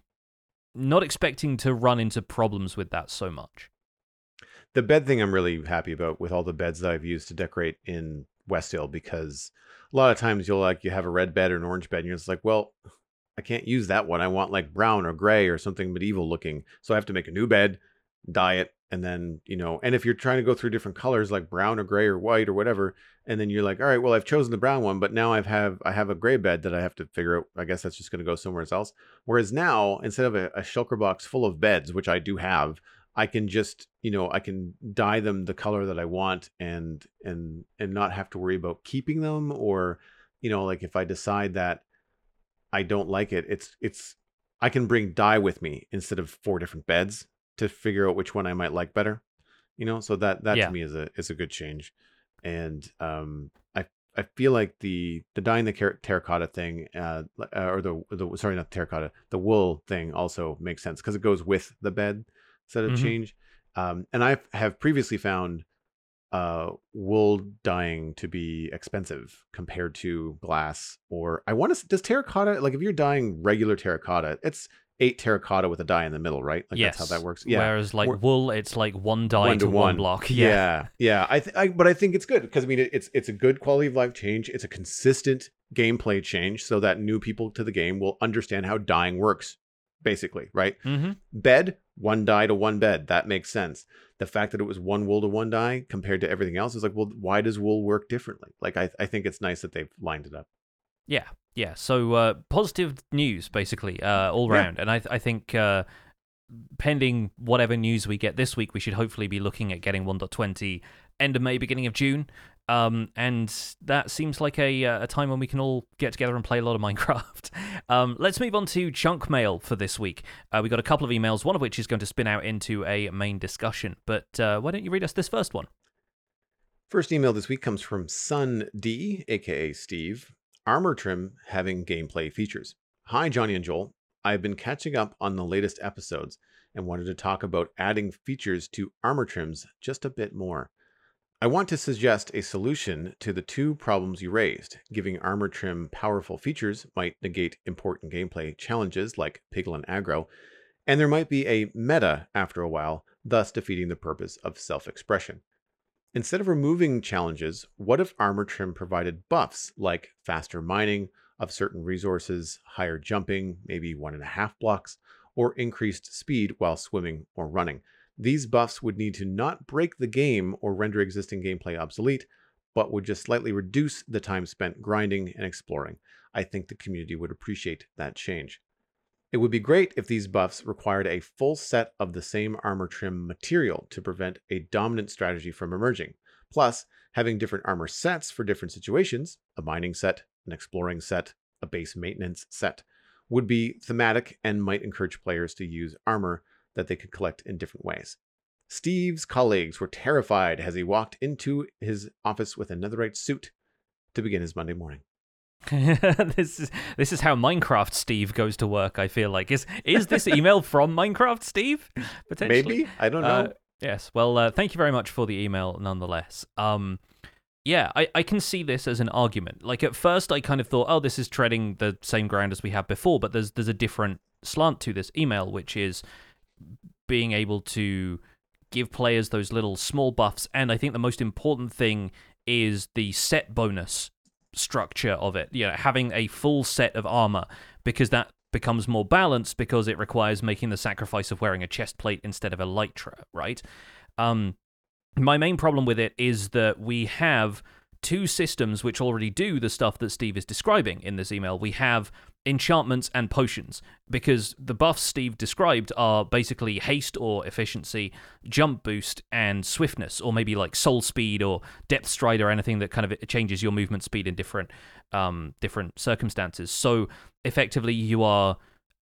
not expecting to run into problems with that so much. the bed thing I'm really happy about with all the beds that I've used to decorate in West Hill because a lot of times you'll like you have a red bed or an orange bed and you're just like, well, I can't use that one. I want like brown or gray or something medieval looking. So I have to make a new bed, dye it, and then, you know, and if you're trying to go through different colors like brown or gray or white or whatever, and then you're like, all right, well, I've chosen the brown one, but now I've have I have a gray bed that I have to figure out. I guess that's just gonna go somewhere else. Whereas now, instead of a, a shulker box full of beds, which I do have, I can just, you know, I can dye them the color that I want and and and not have to worry about keeping them or, you know, like if I decide that I don't like it, it's it's I can bring dye with me instead of four different beds to figure out which one I might like better. You know, so that that Yeah. to me is a is a good change. And um I I feel like the the dyeing the terracotta thing, uh, uh, or the the sorry not the terracotta, the wool thing also makes sense because it goes with the bed instead of Mhm. change. Um, and I have previously found uh, wool dyeing to be expensive compared to glass. Or I want to does terracotta like if you're dyeing regular terracotta, it's eight terracotta with a dye in the middle, right? Like yes, that's how that works. Yeah. Whereas like We're- wool, it's like one dye One to, to one one. block. Yeah. yeah, yeah. I, th- I but I think it's good because I mean it, it's it's a good quality of life change. It's a consistent gameplay change so that new people to the game will understand how dyeing works, basically, right? Mm-hmm. Bed, one dye to one bed. That makes sense. The fact that it was one wool to one dye compared to everything else is like, well, why does wool work differently? Like, I, I think it's nice that they've lined it up. Yeah, yeah. So uh, positive news, basically, uh, all Yeah. round, and I, I think uh, pending whatever news we get this week, we should hopefully be looking at getting 1.20 end of May, beginning of June. Um, and that seems like a uh, a time when we can all get together and play a lot of Minecraft. Um, let's move on to chunk mail for this week. Uh, we got a couple of emails, one of which is going to spin out into a main discussion. But uh, why don't you read us this first one? First email this week comes from Sun D, aka Steve. Armor trim having gameplay features. Hi, Jonny and Joel. I've been catching up on the latest episodes and wanted to talk about adding features to armor trims just a bit more. I want to suggest a solution to the two problems you raised. Giving armor trim powerful features might negate important gameplay challenges like Piglin aggro, and there might be a meta after a while, thus defeating the purpose of self expression. Instead of removing challenges, what if armor trim provided buffs like faster mining of certain resources, higher jumping, maybe one and a half blocks, or increased speed while swimming or running? These buffs would need to not break the game or render existing gameplay obsolete, but would just slightly reduce the time spent grinding and exploring. I think the community would appreciate that change. It would be great if these buffs required a full set of the same armor trim material to prevent a dominant strategy from emerging. Plus, having different armor sets for different situations, a mining set, an exploring set, a base maintenance set, would be thematic and might encourage players to use armor that they could collect in different ways. Steve's colleagues were terrified as he walked into his office with a netherite suit to begin his Monday morning. this is this is how Minecraft Steve goes to work. I feel like is is this email from Minecraft Steve? Potentially. Maybe? I don't know. Uh, yes. Well, uh, thank you very much for the email, nonetheless. Um, yeah, I, I can see this as an argument. Like at first, I kind of thought, oh, this is treading the same ground as we had before, but there's there's a different slant to this email, which is being able to give players those little small buffs, and I think the most important thing is the set bonus structure of it. You know, having a full set of armor because that becomes more balanced because it requires making the sacrifice of wearing a chest plate instead of a right? Um, my main problem with it is that we have two systems which already do the stuff that Steve is describing in this email. We have enchantments and potions because the buffs Steve described are basically haste or efficiency, jump boost, and swiftness, or maybe like soul speed or depth stride or anything that kind of changes your movement speed in different um, different circumstances. So effectively, you are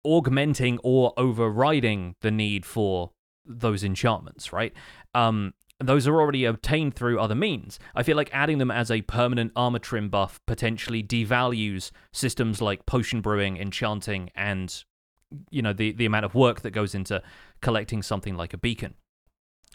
augmenting or overriding the need for those enchantments, right? Um, those are already obtained through other means. I feel like adding them as a permanent armor trim buff potentially devalues systems like potion brewing, enchanting, and you know the the amount of work that goes into collecting something like a beacon.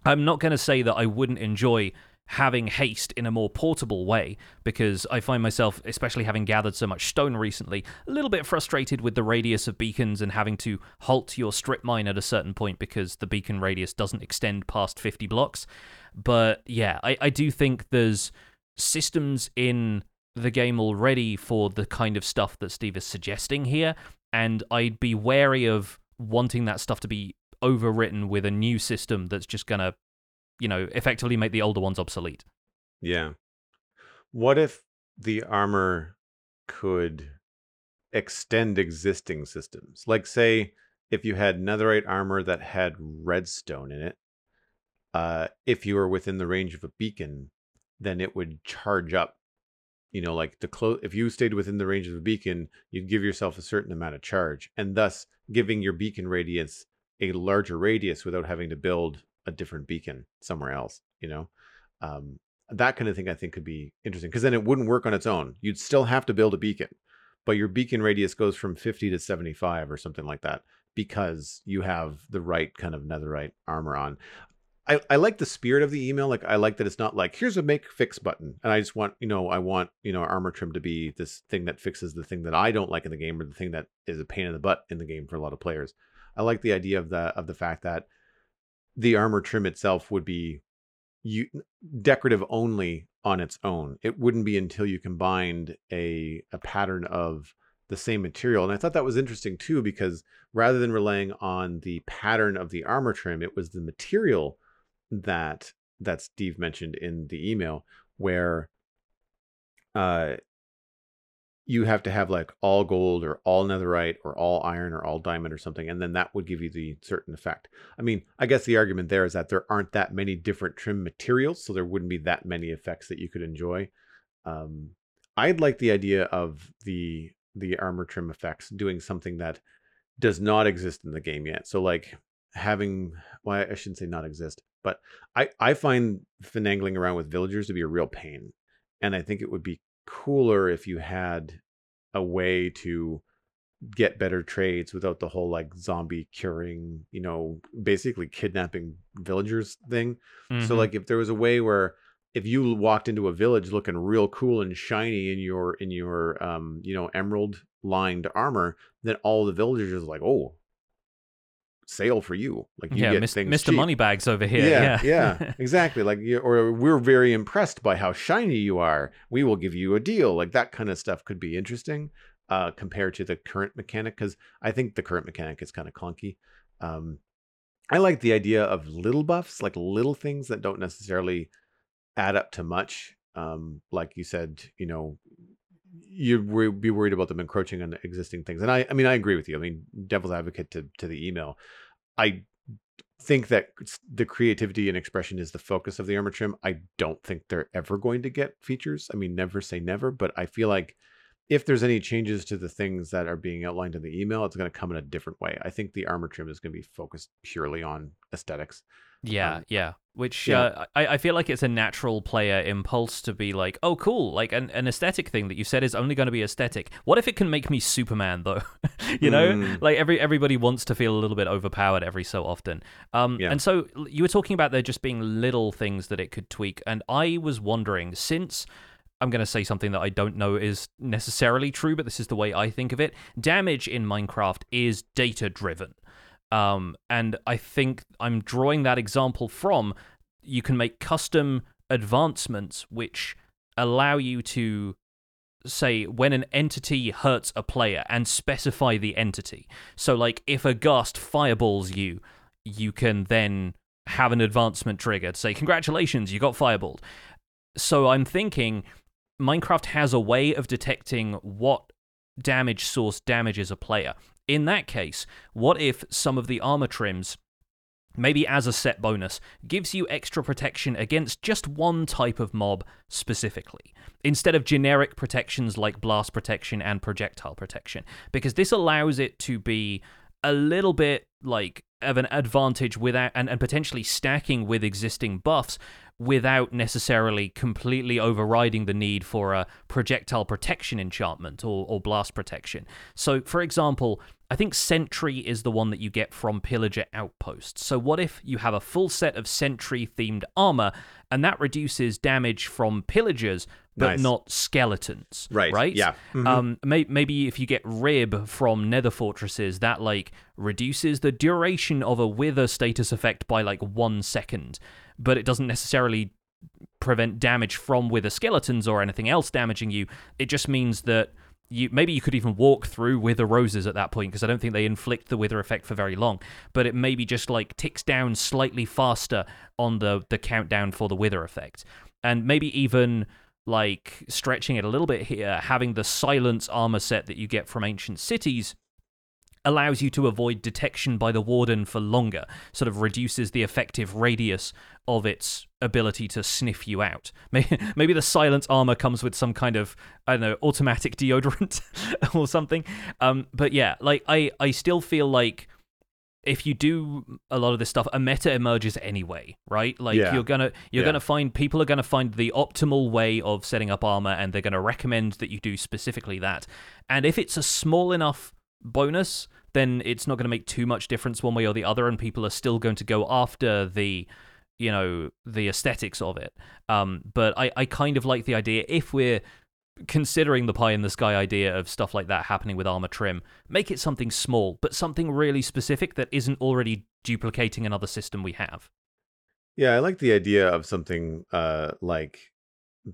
I'm not going to say that I wouldn't enjoy having haste in a more portable way because I find myself, especially having gathered so much stone recently, a little bit frustrated with the radius of beacons and having to halt your strip mine at a certain point because the beacon radius doesn't extend past 50 blocks. But yeah, I, I do think there's systems in the game already for the kind of stuff that Steve is suggesting here, and I'd be wary of wanting that stuff to be overwritten with a new system that's just gonna you know, effectively make the older ones obsolete. Yeah. What if the armor could extend existing systems? Like, say, if you had netherite armor that had redstone in it, uh, if you were within the range of a beacon, then it would charge up. You know, like the close. If you stayed within the range of a beacon, you'd give yourself a certain amount of charge, and thus giving your beacon radius a larger radius without having to build a different beacon somewhere else, you know? Um, that kind of thing I think could be interesting because then it wouldn't work on its own. You'd still have to build a beacon, but your beacon radius goes from 50 to 75 or something like that because you have the right kind of netherite armor on. I, I like the spirit of the email. Like I like that it's not like here's a make fix button, and I just want you know I want you know armor trim to be this thing that fixes the thing that I don't like in the game or the thing that is a pain in the butt in the game for a lot of players. I like the idea of the of the fact that the armor trim itself would be you decorative only on its own. It wouldn't be until you combined a a pattern of the same material. And I thought that was interesting too, because rather than relying on the pattern of the armor trim, it was the material that that Steve mentioned in the email, where uh you have to have like all gold or all netherite or all iron or all diamond or something and then that would give you the certain effect. I mean i guess the argument there is that there aren't that many different trim materials so there wouldn't be that many effects that you could enjoy. Um, i'd like the idea of the the armor trim effects doing something that does not exist in the game yet. So like having well i shouldn't say not exist but i i find finagling around with villagers to be a real pain and i think it would be cooler if you had a way to get better trades without the whole like zombie curing, you know, basically kidnapping villagers thing. Mm-hmm. So like if there was a way where if you walked into a village looking real cool and shiny in your in your um you know emerald lined armor, then all the villagers are like, "Oh, sale for you. Like you yeah, get Mr. things Mr. cheap. Moneybags over here. Yeah, Yeah, yeah, exactly. Like, or we're very impressed by how shiny you are. We will give you a deal. Like that kind of stuff could be interesting uh, compared to the current mechanic because I think the current mechanic is kind of clunky. Um, I like the idea of little buffs, like little things that don't necessarily add up to much. Um, like you said, you know, you'd be worried about them encroaching on existing things. And I, I mean, I agree with you. I mean, devil's advocate to to the email. I think that the creativity and expression is the focus of the armor trim. I don't think they're ever going to get features. I mean, never say never, but I feel like if there's any changes to the things that are being outlined in the email, it's going to come in a different way. I think the armor trim is going to be focused purely on aesthetics. Yeah, Um, yeah. Which yeah. Uh, I, I feel like it's a natural player impulse to be like, oh, cool. Like an, an aesthetic thing that you said is only going to be aesthetic. What if it can make me Superman though? you know, Mm. like every everybody wants to feel a little bit overpowered every so often. Um, Yeah. and so you were talking about there just being little things that it could tweak, and I was wondering since. I'm going to say something that I don't know is necessarily true, but this is the way I think of it. Damage in Minecraft is data driven. Um, and I think I'm drawing that example from you can make custom advancements which allow you to say when an entity hurts a player and specify the entity. So, like, if a ghast fireballs you, you can then have an advancement trigger to say, Congratulations, you got fireballed. So, I'm thinking Minecraft has a way of detecting what damage source damages a player. In that case, what if some of the armor trims maybe as a set bonus, gives you extra protection against just one type of mob specifically, instead of generic protections like blast protection and projectile protection, because this allows it to be a little bit like of an advantage without and, and potentially stacking with existing buffs without necessarily completely overriding the need for a projectile protection enchantment or, or blast protection. So, for example, I think Sentry is the one that you get from Pillager Outposts. So, what if you have a full set of Sentry themed armor and that reduces damage from pillagers but Nice. not skeletons? Right. Right? Yeah. Mhm. Um, may- maybe if you get Rib from Nether Fortresses, that like reduces the duration of a Wither status effect by like one second, but it doesn't necessarily prevent damage from Wither skeletons or anything else damaging you. It just means that you maybe you could even walk through Wither roses at that point because I don't think they inflict the Wither effect for very long. But it maybe just like ticks down slightly faster on the the countdown for the Wither effect, and maybe even like stretching it a little bit here, having the silence armor set that you get from ancient cities allows you to avoid detection by the warden for longer, sort of reduces the effective radius of its ability to sniff you out. Maybe, maybe the silence armor comes with some kind of I don't know automatic deodorant or something. Um, but yeah, like I I still feel like if you do a lot of this stuff, a meta emerges anyway, right? Like Yeah. you're gonna you're Yeah. gonna find people are gonna find the optimal way of setting up armor, and they're gonna recommend that you do specifically that. And if it's a small enough bonus, then it's not going to make too much difference one way or the other, and people are still going to go after the you know the aesthetics of it. Um, but I I kind of like the idea if we're considering the pie in the sky idea of stuff like that happening with armor trim, make it something small, but something really specific that isn't already duplicating another system we have. Yeah, I like the idea of something uh, like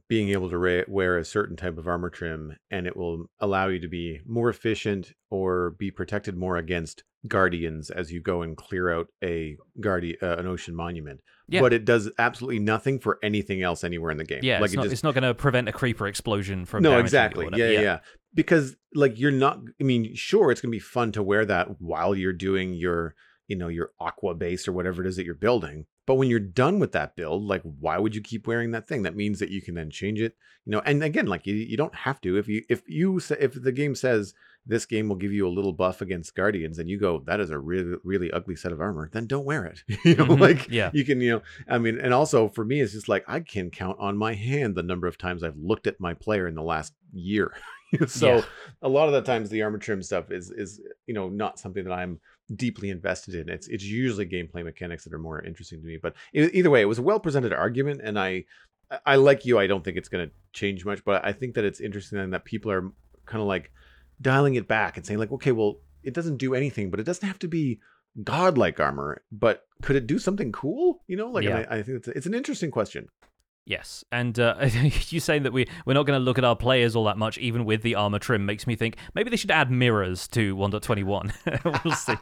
being able to ra- wear a certain type of armor trim, and it will allow you to be more efficient or be protected more against guardians as you go and clear out a guardi- uh, an ocean monument. Yeah. But it does absolutely nothing for anything else anywhere in the game. Yeah, like it's, it not, just it's not going to prevent a creeper explosion from no damaging you or exactly yeah, yeah yeah because like you're not i mean sure it's gonna be fun to wear that while you're doing your you know your aqua base or whatever it is that you're building but when you're done with that build like why would you keep wearing that thing? That means that you can then change it you know? And again like you, you don't have to. If you if you if the game says this game will give you a little buff against guardians and you go that is a really really ugly set of armor then don't wear it. You know Mhm, like yeah. you can you know i mean and also for me it's just like i can count on my hand the number of times i've looked at my player in the last year. So Yeah. a lot of the times the armor trim stuff is is you know not something that i'm deeply invested in. It's it's usually gameplay mechanics that are more interesting to me but either way it was a well presented argument and i I- i like you i don't think it's going to change much but i think that it's interesting that people are kind of like dialing it back and saying like okay well it doesn't do anything but it doesn't have to be godlike armor but could it do something cool? You know like Yeah. I, I think it's, it's an interesting question Yes, and uh, you saying that we we're not going to look at our players all that much, even with the armor trim, makes me think maybe they should add mirrors to 1.21. we'll see.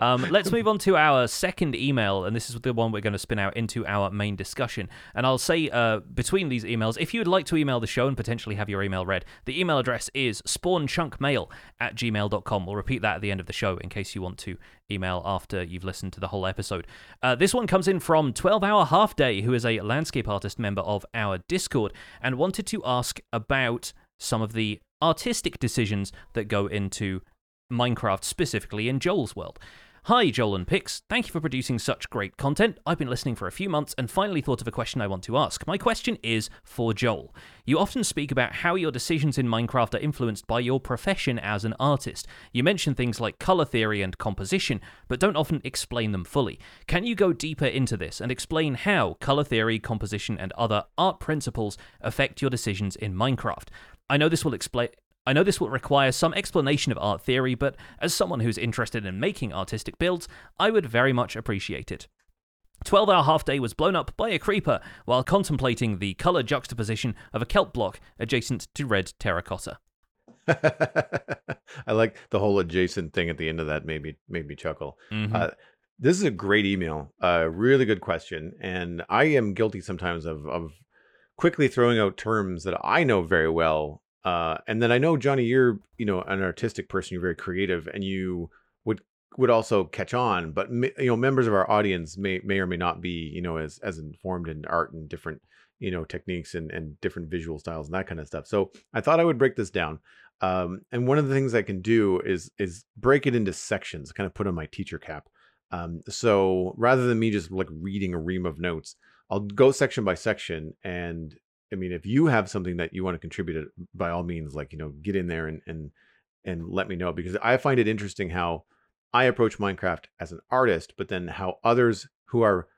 Um, let's move on to our second email, and this is the one we're going to spin out into our main discussion. And I'll say uh, between these emails, if you would like to email the show and potentially have your email read, the email address is spawnchunkmail at gmail.com. We'll repeat that at the end of the show in case you want to email after you've listened to the whole episode. Uh, this one comes in from 12 Hour Half Day, who is a landscape artist member of our Discord, and wanted to ask about some of the artistic decisions that go into Minecraft, specifically in Joel's world. Hi, Joel and Pix. Thank you for producing such great content. I've been listening for a few months and finally thought of a question I want to ask. My question is for Joel. You often speak about how your decisions in Minecraft are influenced by your profession as an artist. You mention things like color theory and composition, but don't often explain them fully. Can you go deeper into this and explain how color theory, composition, and other art principles affect your decisions in Minecraft? I know this will explain. I know this will require some explanation of art theory, but as someone who's interested in making artistic builds, I would very much appreciate it. 12 Hour Half Day was blown up by a creeper while contemplating the colour juxtaposition of a kelp block adjacent to red terracotta. I like the whole adjacent thing at the end of that made me made me chuckle. Mhm. Uh, this is a great email, a really good question, and I am guilty sometimes of of quickly throwing out terms that I know very well. Uh, and then I know Jonny, you're you know an artistic person. You're very creative, and you would would also catch on. But you know, members of our audience may may or may not be you know as as informed in art and different you know techniques and and different visual styles and that kind of stuff. So I thought I would break this down. Um, and one of the things I can do is is break it into sections, kind of put on my teacher cap. Um, so rather than me just like reading a ream of notes, I'll go section by section. And I mean, if you have something that you want to contribute, by all means, like you know, get in there and and and let me know because I find it interesting how I approach Minecraft as an artist, but then how others who are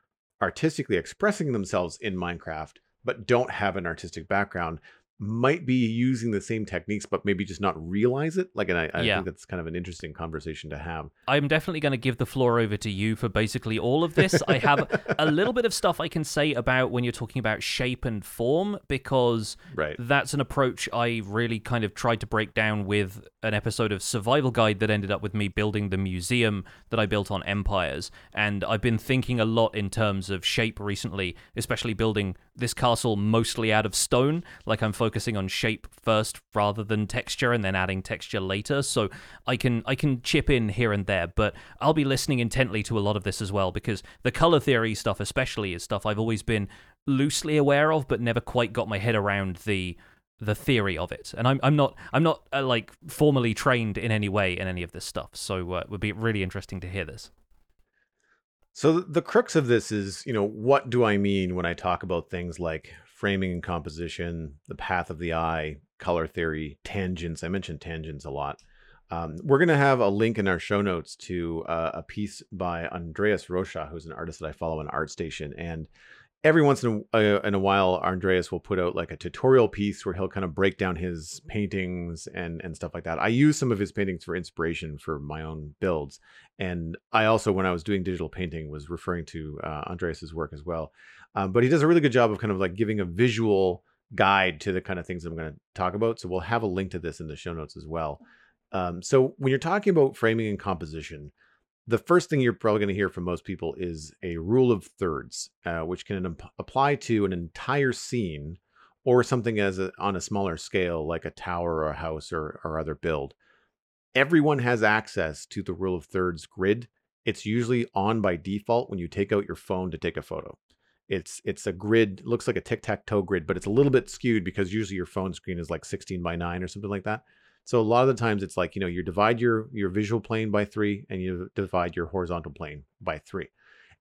artistically expressing themselves in Minecraft but don't have an artistic background might be using the same techniques, but maybe just not realize it. Like, and I, I yeah. think that's kind of an interesting conversation to have. I'm definitely going to give the floor over to you for basically all of this. I have a little bit of stuff I can say about when you're talking about shape and form, because right. that's an approach I really kind of tried to break down with an episode of Survival Guide that ended up with me building the museum that I built on Empires. And I've been thinking a lot in terms of shape recently, especially building this castle mostly out of stone. Like I'm focusing on shape first rather than texture and then adding texture later. So I can I can chip in here and there, but I'll be listening intently to a lot of this as well because the color theory stuff especially is stuff I've always been loosely aware of but never quite got my head around the the theory of it. And I'm I'm not I'm not uh, like formally trained in any way in any of this stuff. So uh, it would be really interesting to hear this. So the crux of this is, you know, what do I mean when I talk about things like framing and composition, the path of the eye, color theory, tangents. I mentioned tangents a lot. Um, we're going to have a link in our show notes to uh, a piece by Andreas Rocha, who's an artist that I follow on ArtStation. And every once in a, uh, in a while, Andreas will put out like a tutorial piece where he'll kind of break down his paintings and and stuff like that. I use some of his paintings for inspiration for my own builds, and I also, when I was doing digital painting, was referring to uh, Andreas's work as well. Um, but he does a really good job of kind of like giving a visual guide to the kind of things I'm going to talk about. So we'll have a link to this in the show notes as well. Um, so when you're talking about framing and composition, the first thing you're probably going to hear from most people is a rule of thirds, uh, which can imp- apply to an entire scene or something as a, on a smaller scale, like a tower or a house or, or other build. Everyone has access to the rule of thirds grid. It's usually on by default when you take out your phone to take a photo. It's it's a grid, looks like a tic tac toe grid, but it's a little bit skewed because usually your phone screen is like 16 by 9 or something like that. So a lot of the times it's like, you know, you divide your your visual plane by 3 and you divide your horizontal plane by 3.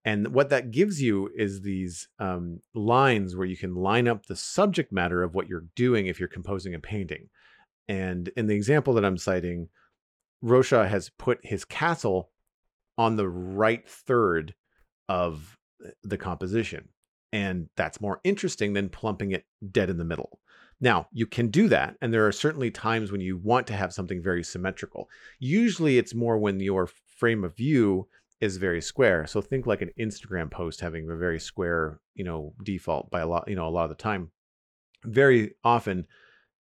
And what that gives you is these um, lines where you can line up the subject matter of what you're doing if you're composing a painting. And in the example that I'm citing, Rocha has put his castle on the right third of the composition. And that's more interesting than plumping it dead in the middle. Now, you can do that, and there are certainly times when you want to have something very symmetrical. Usually, it's more when your frame of view is very square. So think like an Instagram post having a very square, you know, default by a lot, you know, a lot of the time. Very often,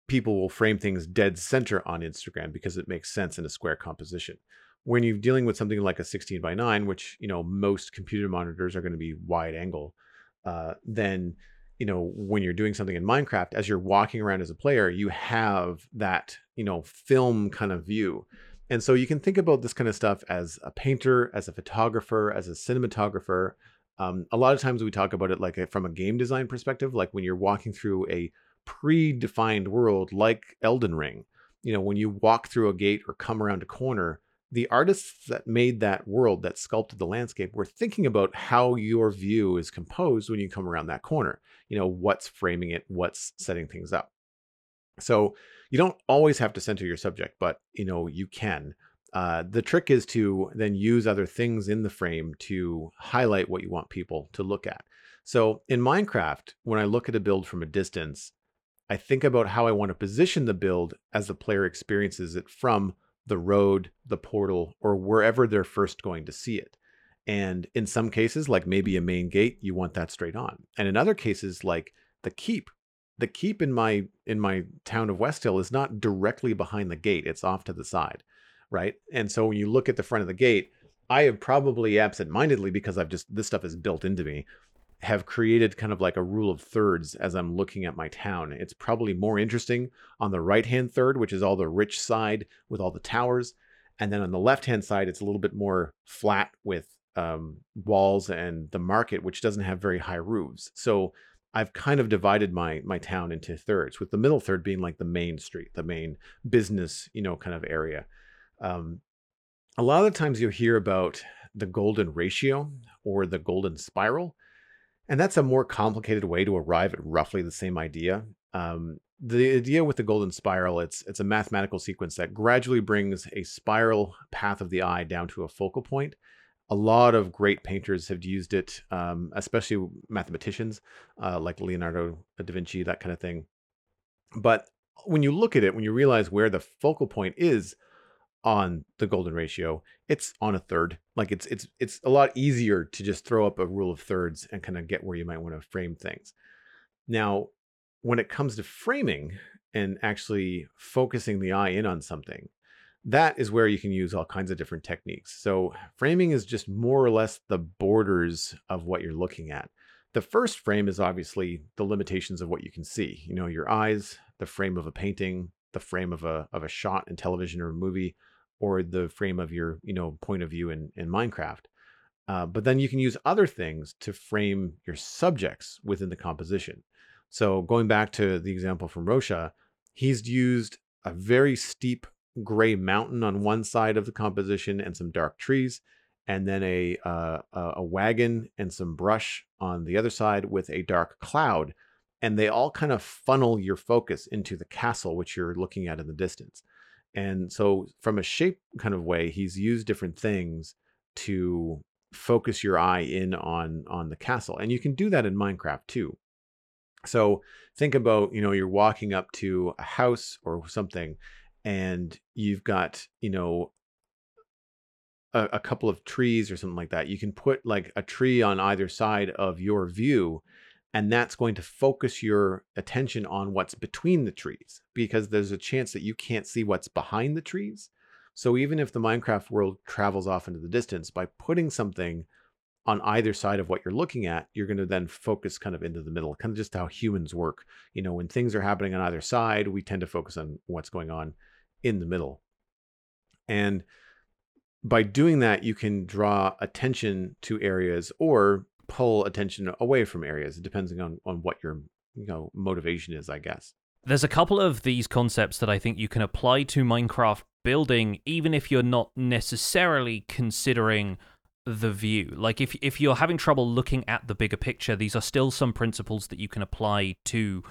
people will frame things dead center on Instagram because it makes sense in a square composition. When you're dealing with something like a 16 by 9, which you know most computer monitors are going to be wide angle, uh, then you know when you're doing something in minecraft as you're walking around as a player you have that you know film kind of view. And so you can think about this kind of stuff as a painter as a photographer as a cinematographer. Um, a lot of times we talk about it like a, from a game design perspective like when you're walking through a predefined world like elden ring you know when you walk through a gate or come around a corner the artists that made that world, that sculpted the landscape, were thinking about how your view is composed when you come around that corner. You know, what's framing it, what's setting things up. So you don't always have to center your subject, but you know, you can. Uh, the trick is to then use other things in the frame to highlight what you want people to look at. So in Minecraft, when I look at a build from a distance, I think about how I want to position the build as the player experiences it from the road, the portal, or wherever they're first going to see it. And in some cases, like maybe a main gate, you want that straight on. And in other cases, like the keep, the keep in my in my town of West Hill is not directly behind the gate; it's off to the side, right? And so when you look at the front of the gate, I have probably absent-mindedly because I've just this stuff is built into me, have created kind of like a rule of thirds as I'm looking at my town. It's probably more interesting on the right hand third, which is all the rich side with all the towers. And then on the left hand side, it's a little bit more flat with um, walls and the market, which doesn't have very high roofs. So I've kind of divided my my town into thirds, with the middle third being like the main street, the main business, you know, kind of area. Um, a lot of the times you'll hear about the golden ratio or the golden spiral, and that's a more complicated way to arrive at roughly the same idea. Um, the idea with the golden spiral, it's it's a mathematical sequence that gradually brings a spiral path of the eye down to a focal point a lot of great painters have used it, um, especially mathematicians uh, like Leonardo da Vinci, that kind of thing. But when you look at it, when you realize where the focal point is on the golden ratio, it's on a third. Like it's it's it's a lot easier to just throw up a rule of thirds and kind of get where you might want to frame things. Now, when it comes to framing and actually focusing the eye in on something, that is where you can use all kinds of different techniques. So, framing is just more or less the borders of what you're looking at. The first frame is obviously the limitations of what you can see. You know, your eyes, the frame of a painting, the frame of a of a shot in television or a movie, or the frame of your you know point of view in in Minecraft. Uh, but then you can use other things to frame your subjects within the composition. So going back to the example from Rocha, he's used a very steep gray mountain on one side of the composition and some dark trees, and then a uh, a wagon and some brush on the other side with a dark cloud, and they all kind of funnel your focus into the castle which you're looking at in the distance. And so, from a shape kind of way, he's used different things to focus your eye in on on the castle, and you can do that in Minecraft too. So think about you know you're walking up to a house or something and you've got you know a, couple of trees or something like that you can put like a tree on either side of your view and that's going to focus your attention on what's between the trees because there's a chance that you can't see what's behind the trees so even if the minecraft world travels off into the distance by putting something on either side of what you're looking at, you're going to then focus kind of into the middle, kind of just how humans work. You know, when things are happening on either side, we tend to focus on what's going on in the middle. And by doing that, you can draw attention to areas or pull attention away from areas, depending on, on what your you know motivation is, I guess. There's a couple of these concepts that I think you can apply to Minecraft building, even if you're not necessarily considering the view. Like if if you're having trouble looking at the bigger picture, these are still some principles that you can apply to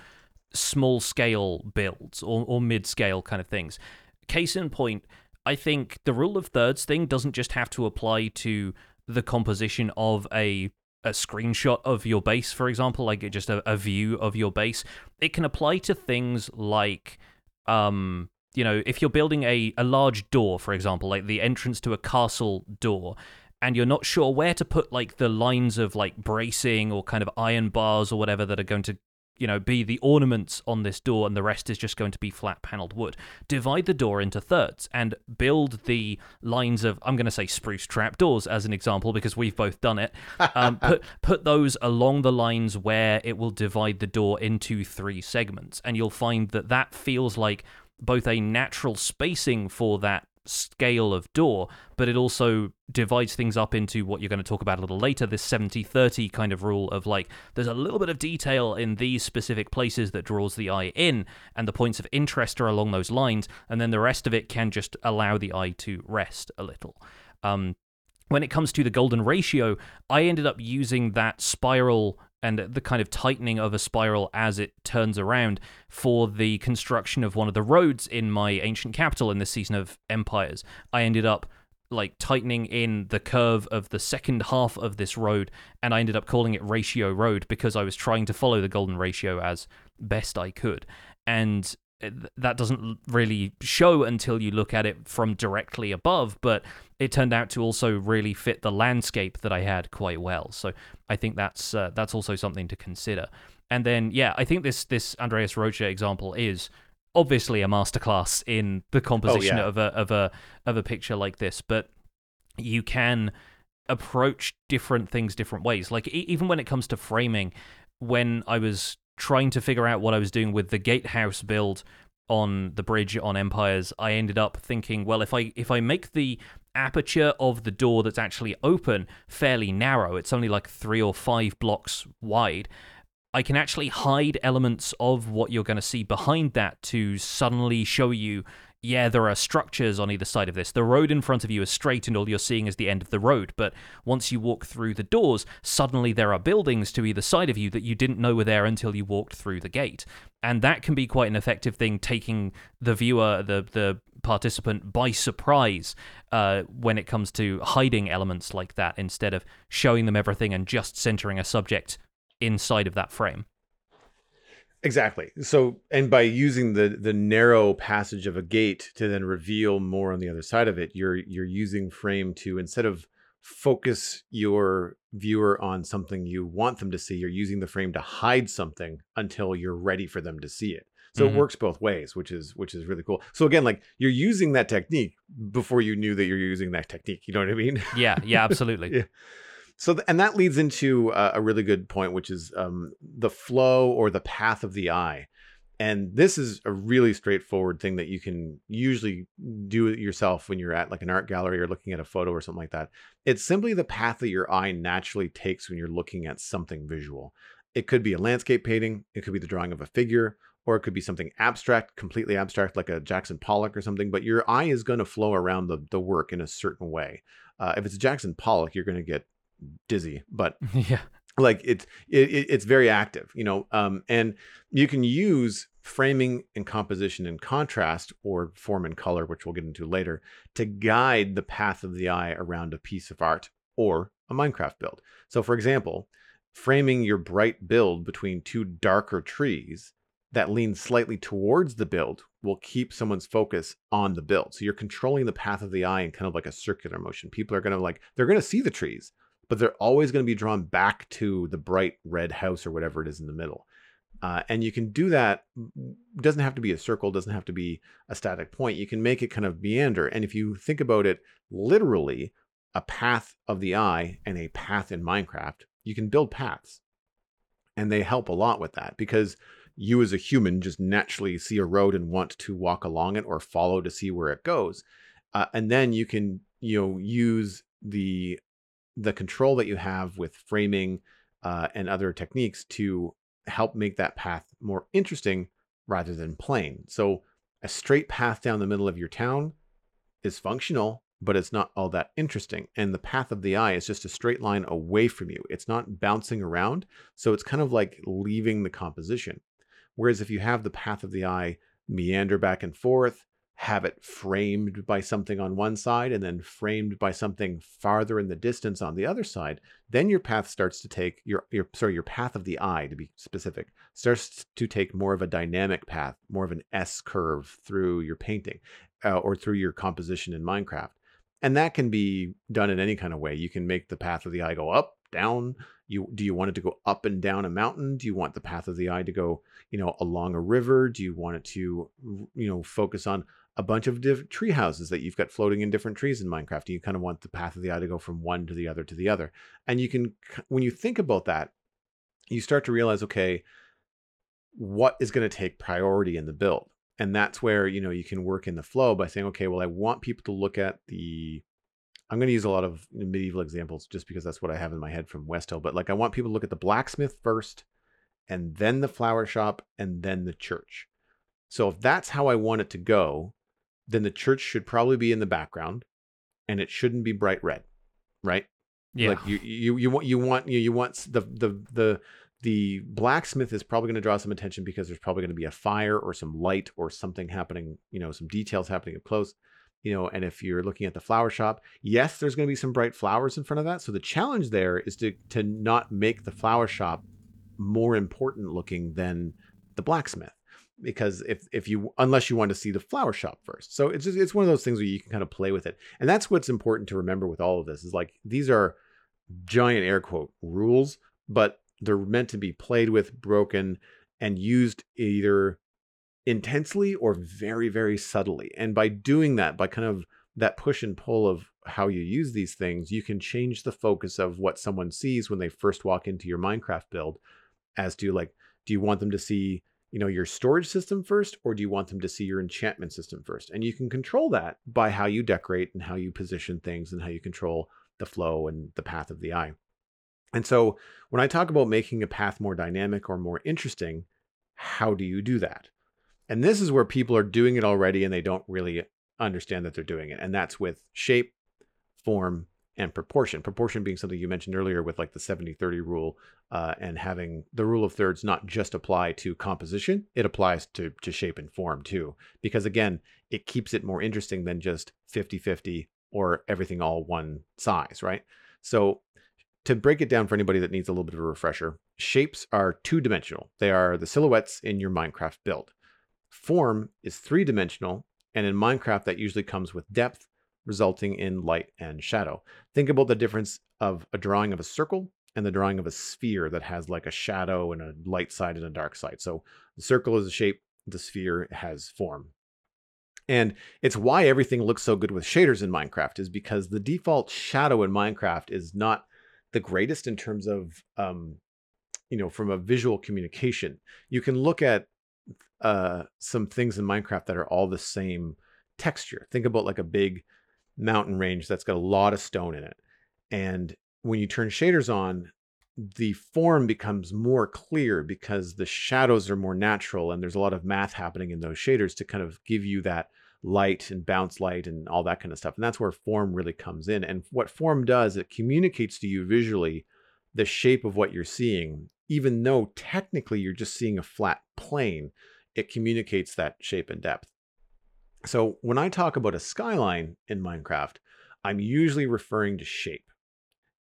small scale builds or, or mid scale kind of things. Case in point, I think the rule of thirds thing doesn't just have to apply to the composition of a a screenshot of your base, for example, like just a, a view of your base. It can apply to things like um you know, if you're building a, a large door, for example, like the entrance to a castle door, and you're not sure where to put like the lines of like bracing or kind of iron bars or whatever that are going to you know, be the ornaments on this door and the rest is just going to be flat paneled wood. Divide the door into thirds and build the lines of, I'm going to say spruce trap doors as an example because we've both done it. Um, put, put those along the lines where it will divide the door into three segments. And you'll find that that feels like both a natural spacing for that scale of door, but it also divides things up into what you're going to talk about a little later this 70 30 kind of rule of like, there's a little bit of detail in these specific places that draws the eye in, and the points of interest are along those lines, and then the rest of it can just allow the eye to rest a little. Um, when it comes to the golden ratio, I ended up using that spiral and the kind of tightening of a spiral as it turns around for the construction of one of the roads in my ancient capital in this season of Empires. I ended up like tightening in the curve of the second half of this road and I ended up calling it ratio road because I was trying to follow the golden ratio as best I could. And that doesn't really show until you look at it from directly above, but it turned out to also really fit the landscape that I had quite well. So I think that's uh, that's also something to consider. And then yeah, I think this this Andreas Rocha example is obviously a masterclass in the composition oh, yeah. of a of a of a picture like this, but you can approach different things different ways. Like e- even when it comes to framing, when I was trying to figure out what I was doing with the gatehouse build on the bridge on Empires, I ended up thinking, well, if I if I make the aperture of the door that's actually open fairly narrow, it's only like three or five blocks wide. I can actually hide elements of what you're going to see behind that to suddenly show you yeah, there are structures on either side of this. The road in front of you is straight and all you're seeing is the end of the road. But once you walk through the doors, suddenly there are buildings to either side of you that you didn't know were there until you walked through the gate. And that can be quite an effective thing, taking the viewer, the, the participant, by surprise uh, when it comes to hiding elements like that instead of showing them everything and just centering a subject inside of that frame. Exactly. So, and by using the the narrow passage of a gate to then reveal more on the other side of it, you're you're using frame to instead of focus your viewer on something you want them to see, you're using the frame to hide something until you're ready for them to see it. So mm-hmm. it works both ways, which is which is really cool. So again, like you're using that technique before you knew that you're using that technique. You know what I mean? Yeah, yeah, absolutely. yeah. So, th- and that leads into uh, a really good point, which is um, the flow or the path of the eye. And this is a really straightforward thing that you can usually do it yourself when you're at like an art gallery or looking at a photo or something like that. It's simply the path that your eye naturally takes when you're looking at something visual. It could be a landscape painting, it could be the drawing of a figure, or it could be something abstract, completely abstract, like a Jackson Pollock or something. But your eye is going to flow around the, the work in a certain way. Uh, if it's a Jackson Pollock, you're going to get dizzy, but yeah, like it's it, it's very active, you know. Um, and you can use framing and composition and contrast or form and color, which we'll get into later, to guide the path of the eye around a piece of art or a Minecraft build. So, for example, framing your bright build between two darker trees that lean slightly towards the build will keep someone's focus on the build. So you're controlling the path of the eye in kind of like a circular motion. People are going to like, they're going to see the trees, but they're always going to be drawn back to the bright red house or whatever it is in the middle. Uh, and you can do that. Doesn't have to be a circle, doesn't have to be a static point. You can make it kind of meander. And if you think about it literally, a path of the eye and a path in Minecraft, you can build paths. And they help a lot with that because you as a human just naturally see a road and want to walk along it or follow to see where it goes. Uh, and then you can, you know, use the the control that you have with framing uh, and other techniques to help make that path more interesting rather than plain. So a straight path down the middle of your town is functional, but it's not all that interesting. And the path of the eye is just a straight line away from you. It's not bouncing around. So it's kind of like leaving the composition. Whereas if you have the path of the eye meander back and forth, have it framed by something on one side and then framed by something farther in the distance on the other side then your path starts to take your your sorry your path of the eye to be specific starts to take more of a dynamic path more of an s curve through your painting uh, or through your composition in minecraft. And that can be done in any kind of way. You can make the path of the eye go up down. You do you want it to go up and down a mountain? Do you want the path of the eye to go you know along a river? Do you want it to you know focus on a bunch of different tree houses that you've got floating in different trees in Minecraft. And you kind of want the path of the eye to go from one to the other to the other. And you can, when you think about that, you start to realize, okay, what is going to take priority in the build? And that's where, you know, you can work in the flow by saying, okay, well, I want people to look at the, I'm going to use a lot of medieval examples just because that's what I have in my head from West Hill. But like, I want people to look at the blacksmith first, and then the flower shop, and then the church. So if that's how I want it to go, then the church should probably be in the background and it shouldn't be bright red right? Yeah. Like you you you want you want you, you want the the the the blacksmith is probably going to draw some attention because there's probably going to be a fire or some light or something happening you know some details happening up close you know and if you're looking at the flower shop yes there's going to be some bright flowers in front of that. So the challenge there is to to not make the flower shop more important looking than the blacksmith because if if you unless you want to see the flower shop first. So it's just it's one of those things where you can kind of play with it. And that's what's important to remember with all of this is like these are giant air quote rules but they're meant to be played with broken and used either intensely or very very subtly. And by doing that by kind of that push and pull of how you use these things, you can change the focus of what someone sees when they first walk into your Minecraft build as to like, do you want them to see, you know, your storage system first, or do you want them to see your enchantment system first? And you can control that by how you decorate and how you position things and how you control the flow and the path of the eye. And so when I talk about making a path more dynamic or more interesting, how do you do that? And this is where people are doing it already and they don't really understand that they're doing it. And that's with shape, form, and proportion. Proportion being something you mentioned earlier with like the 70 30 rule uh, and having the rule of thirds not just apply to composition, it applies to, to shape and form too. Because again, it keeps it more interesting than just 50 50 or everything all one size, right? So to break it down for anybody that needs a little bit of a refresher, shapes are two dimensional. They are the silhouettes in your Minecraft build. Form is three dimensional, and in Minecraft, that usually comes with depth, resulting in light and shadow. Think about the difference of a drawing of a circle and the drawing of a sphere that has like a shadow and a light side and a dark side. So the circle is a shape, the sphere has form. And it's why everything looks so good with shaders in Minecraft, is because the default shadow in Minecraft is not the greatest in terms of, um, you know, from a visual communication. You can look at uh, some things in Minecraft that are all the same texture. Think about like a big mountain range that's got a lot of stone in it. And when you turn shaders on, the form becomes more clear because the shadows are more natural and there's a lot of math happening in those shaders to kind of give you that light and bounce light and all that kind of stuff. And that's where form really comes in. And what form does, it communicates to you visually the shape of what you're seeing, even though technically you're just seeing a flat plane, it communicates that shape and depth. So when I talk about a skyline in Minecraft, I'm usually referring to shape.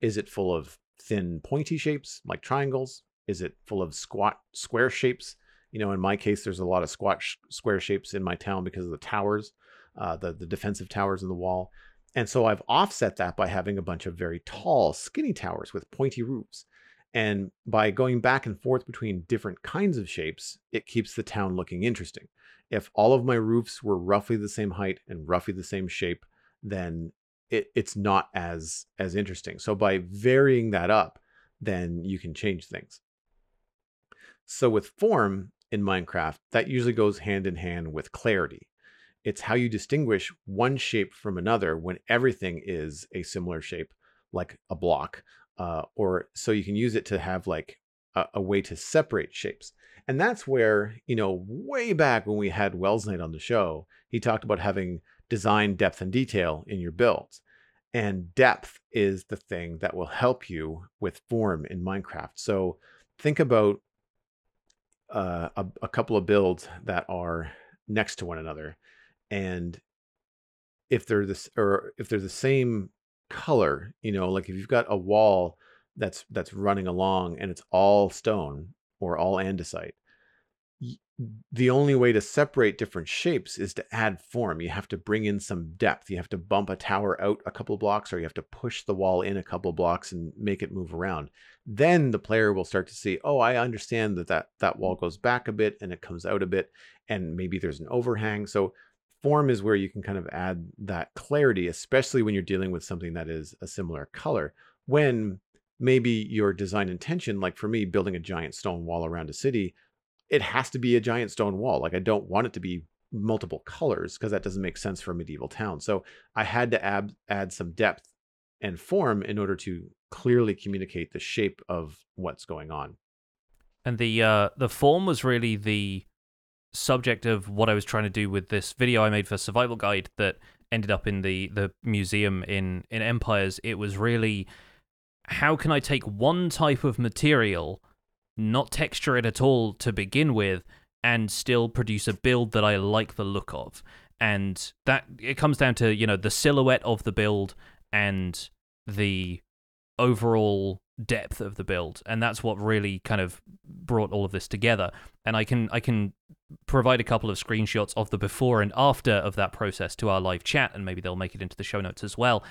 Is it full of thin pointy shapes like triangles? Is it full of squat square shapes? You know, in my case, there's a lot of squat sh- square shapes in my town because of the towers, uh, the, the defensive towers in the wall. And so I've offset that by having a bunch of very tall, skinny towers with pointy roofs. And by going back and forth between different kinds of shapes, it keeps the town looking interesting. If all of my roofs were roughly the same height and roughly the same shape, then it, it's not as as interesting. So by varying that up, then you can change things. So with form in Minecraft, that usually goes hand in hand with clarity. It's how you distinguish one shape from another when everything is a similar shape, like a block, uh, or so you can use it to have like a, a, way to separate shapes. And that's where, you know, way back when we had Welsknight on the show, he talked about having design depth and detail in your builds. And depth is the thing that will help you with form in Minecraft. So think about uh, a, a couple of builds that are next to one another. And if they're this or if they're the same color you know like if you've got a wall that's that's running along and it's all stone or all andesite. The only way to separate different shapes is to add form. You have to bring in some depth. You have to bump a tower out a couple blocks or you have to push the wall in a couple blocks and make it move around. Then the player will start to see oh i understand that that, that wall goes back a bit and it comes out a bit and maybe there's an overhang. So form is where you can kind of add that clarity, especially when you're dealing with something that is a similar color. When maybe your design intention, like for me, building a giant stone wall around a city, it has to be a giant stone wall. Like I don't want it to be multiple colors because that doesn't make sense for a medieval town. So I had to add add some depth and form in order to clearly communicate the shape of what's going on. And the uh, the form was really the subject of what I was trying to do with this video I made for Survival Guide that ended up in the the museum in in Empires. It was really how can I take one type of material, not texture it at all to begin with, and still produce a build that I like the look of. And that it comes down to, you know, the silhouette of the build and the overall depth of the build. And that's what really kind of brought all of this together. And i can i can provide a couple of screenshots of the before and after of that process to our live chat and maybe they'll make it into the show notes as well